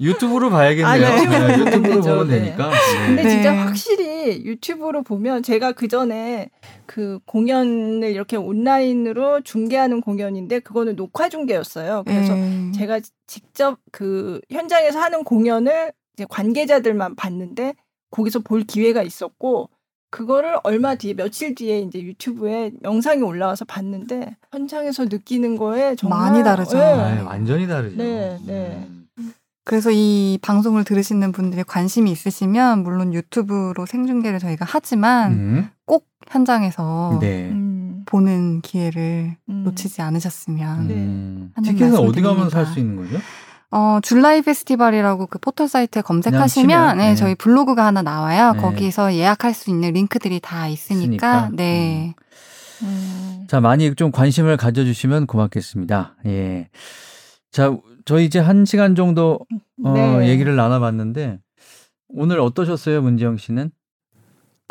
유튜브로 봐야겠네요. 아, 유튜브로 네, 보면 유튜브로. 보면 네. 되니까. 근데 네. 진짜 네. 확실히 유튜브로 보면 제가 그 전에 그 공연을 이렇게 온라인으로 중계하는 공연인데 그거는 녹화 중계였어요. 그래서 예. 제가 직접 그 현장에서 하는 공연을 이제 관계자들만 봤는데 거기서 볼 기회가 있었고 그거를 얼마 뒤에 며칠 뒤에 이제 유튜브에 영상이 올라와서 봤는데 현장에서 느끼는 거에 정말 많이 다르죠. 네. 아, 완전히 다르죠. 네, 네. 음. 그래서 이 방송을 들으시는 분들이 관심이 있으시면 물론 유튜브로 생중계를 저희가 하지만 음. 꼭 현장에서 네. 음, 보는 기회를 음. 놓치지 않으셨으면 네. 음. 하는 티켓은 어디 가면. 살 수 있는 거죠? 어, 줄라이 페스티벌이라고 그 포털 사이트에 검색하시면 네, 네. 저희 블로그가 하나 나와요. 네. 거기서 예약할 수 있는 링크들이 다 있으니까. 있으니까. 네. 음. 자, 많이 좀 관심을 가져 주시면 고맙겠습니다. 예. 자, 저희 이제 한 시간 정도 어, 네. 얘기를 나눠봤는데 오늘 어떠셨어요, 문지영 씨는?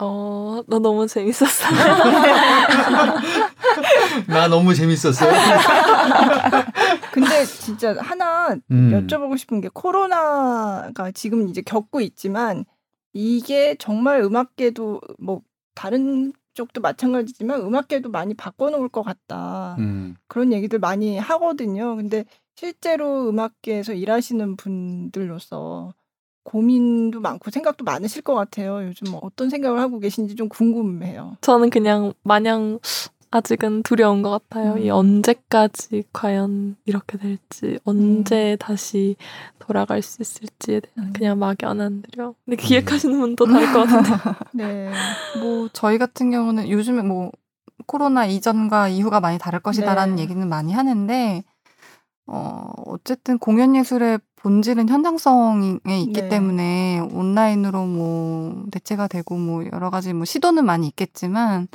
어, 나 너무 재밌었어요. 나 너무 재밌었어요. 근데 진짜 하나 음. 여쭤보고 싶은 게 코로나가 지금 이제 겪고 있지만 이게 정말 음악계도 뭐 다른 쪽도 마찬가지지만 음악계도 많이 바꿔놓을 것 같다 음. 그런 얘기들 많이 하거든요. 근데 실제로 음악계에서 일하시는 분들로서 고민도 많고 생각도 많으실 것 같아요. 요즘 어떤 생각을 하고 계신지 좀 궁금해요. 저는 그냥 마냥 아직은 두려운 것 같아요. 이 음. 언제까지 과연 이렇게 될지, 언제 다시 돌아갈 수 있을지에 대한 음. 그냥 막연한데요. 근데 기획하시는 분도 다를 것 같은데. 네. 뭐 저희 같은 경우는 요즘에 뭐 코로나 이전과 이후가 많이 다를 것이다라는 네. 얘기는 많이 하는데 어 어쨌든 공연 예술의 본질은 현장성에 있기 네. 때문에 온라인으로 뭐 대체가 되고 뭐 여러 가지 뭐 시도는 많이 있겠지만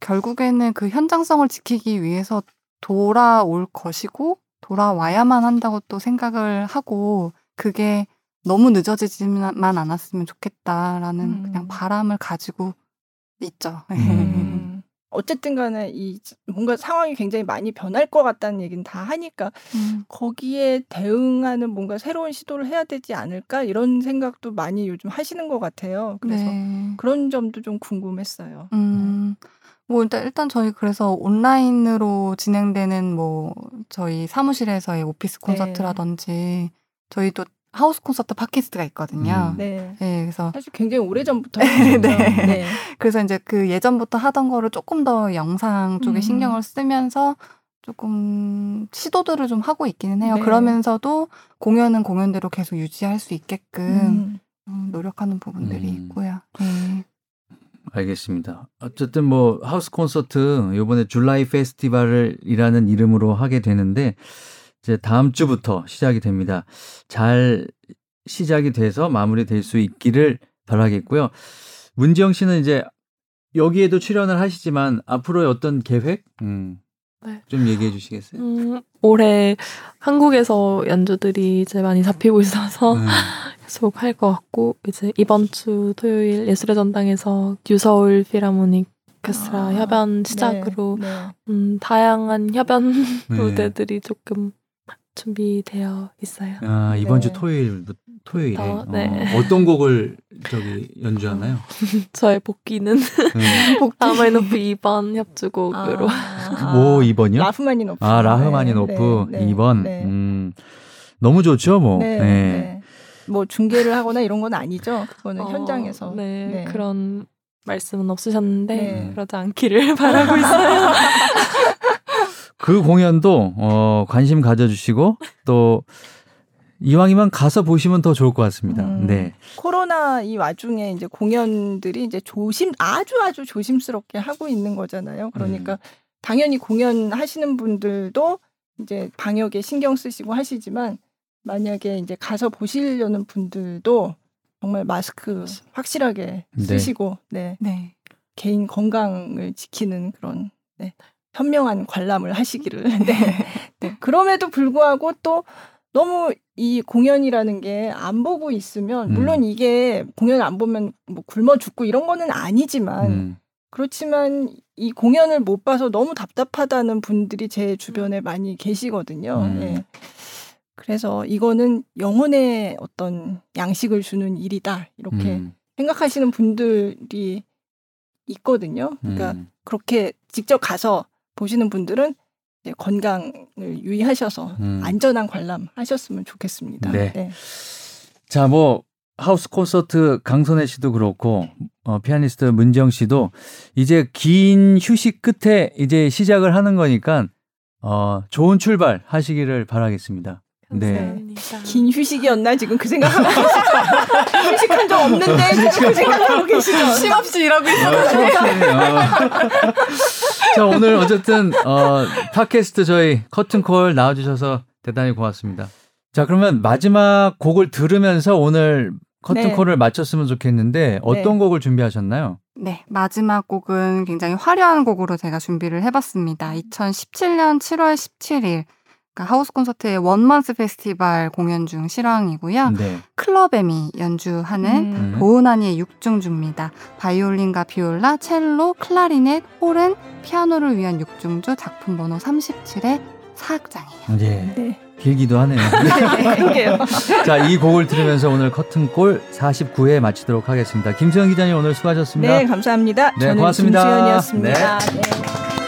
결국에는 그 현장성을 지키기 위해서 돌아올 것이고 돌아와야만 한다고 또 생각을 하고 그게 너무 늦어지지만 않았으면 좋겠다라는 음. 그냥 바람을 가지고 있죠. 음. 어쨌든 간에 이 뭔가 상황이 굉장히 많이 변할 것 같다는 얘기는 다 하니까 음. 거기에 대응하는 뭔가 새로운 시도를 해야 되지 않을까 이런 생각도 많이 요즘 하시는 것 같아요. 그래서 네. 그런 점도 좀 궁금했어요. 음. 뭐 일단 일단 저희 그래서 온라인으로 진행되는 뭐 저희 사무실에서의 오피스 네. 콘서트라든지 저희도 하우스 콘서트 팟캐스트가 있거든요. 음. 네. 네, 그래서 사실 굉장히 오래 전부터 네. 네. 그래서 이제 그 예전부터 하던 거를 조금 더 영상 쪽에 음. 신경을 쓰면서 조금 시도들을 좀 하고 있기는 해요. 네. 그러면서도 공연은 공연대로 계속 유지할 수 있게끔 음. 음, 노력하는 부분들이 음. 있고요. 네. 알겠습니다. 어쨌든 뭐 하우스 콘서트 요번에 줄라이 페스티벌이라는 이름으로 하게 되는데 이제 다음 주부터 시작이 됩니다. 잘 시작이 돼서 마무리될 수 있기를 바라겠고요. 문지영 씨는 이제 여기에도 출연을 하시지만 앞으로의 어떤 계획 음, 네. 좀 얘기해 주시겠어요? 음, 올해 한국에서 연주들이 이제 많이 잡히고 있어서 음. 계속 할 것 같고 이제 이번 주 토요일 예술의 전당에서 뉴서울 필하모닉 오케스트라 아, 협연 시작으로 네, 네. 음, 다양한 협연 네. 무대들이 조금 준비되어 있어요. 아, 이번 주 네. 토요일 토요일에 어, 네. 어, 어떤 곡을 저기 연주하나요? 저의 복귀는 네. 아마이노프 2번 협주곡으로 아, 뭐 2번이요? 라흐마니노프. 아, 라흐마니노프 네, 네, 2번. 네. 음. 너무 좋죠, 뭐. 네, 네. 네. 뭐 중계를 하거나 이런 건 아니죠. 그거는 어, 현장에서. 네, 네. 그런 말씀은 없으셨는데 네. 그러지 않기를 바라고 있어요. 그 공연도 어, 관심 가져주시고 또 이왕이면 가서 보시면 더 좋을 것 같습니다. 음. 네. 코로나 이 와중에 이제 공연들이 이제 조심 아주 아주 조심스럽게 하고 있는 거잖아요. 그러니까 음. 당연히 공연 하시는 분들도 이제 방역에 신경 쓰시고 하시지만 만약에 이제 가서 보시려는 분들도 정말 마스크 확실하게 네. 쓰시고 네. 네. 개인 건강을 지키는 그런 네. 현명한 관람을 하시기를. 네. 네. 그럼에도 불구하고 또 너무 이 공연이라는 게 안 보고 있으면 음. 물론 이게 공연 안 보면 뭐 굶어 죽고 이런 거는 아니지만 음. 그렇지만 이 공연을 못 봐서 너무 답답하다는 분들이 제 주변에 많이 계시거든요. 음. 예. 그래서 이거는 영혼의 어떤 양식을 주는 일이다 이렇게 음. 생각하시는 분들이 있거든요. 그러니까 음. 그렇게 직접 가서 보시는 분들은 건강을 유의하셔서 음. 안전한 관람 하셨으면 좋겠습니다. 네. 자, 뭐 하우스 콘서트 강선혜 씨도 그렇고 어, 피아니스트 문지영 씨도 이제 긴 휴식 끝에 이제 시작을 하는 거니까 어, 좋은 출발 하시기를 바라겠습니다. 네. 감사합니다. 긴 휴식이었나 지금 그 생각하고 계시죠? 휴식한 적 없는데 지금 그 생각하고 계시죠? 쉼없이 일하고 아, 있어요. 심각하네. 어. 자, 오늘 어쨌든 어, 팟캐스트 저희 커튼콜 나와주셔서 대단히 고맙습니다. 자, 그러면 마지막 곡을 들으면서 오늘 커튼콜을 마쳤으면 좋겠는데 어떤 네. 곡을 준비하셨나요? 네, 마지막 곡은 굉장히 화려한 곡으로 제가 준비를 해봤습니다. 2017년 7월 17일, 그러니까 하우스 콘서트의 원먼스 페스티벌 공연 중 실황이고요. 네. 클럽엠이 연주하는 음. 보은하니의 육중주입니다. 바이올린과 비올라, 첼로, 클라리넷, 호른, 피아노를 위한 육중주 작품 번호 37의 사악장이에요. 예. 네. 길기도 하네요. 네. 자, 이 곡을 들으면서 오늘 커튼콜 49회 마치도록 하겠습니다. 김수영 기자님 오늘 수고하셨습니다. 네, 감사합니다. 네, 저는 고맙습니다. 김수현이었습니다. 네.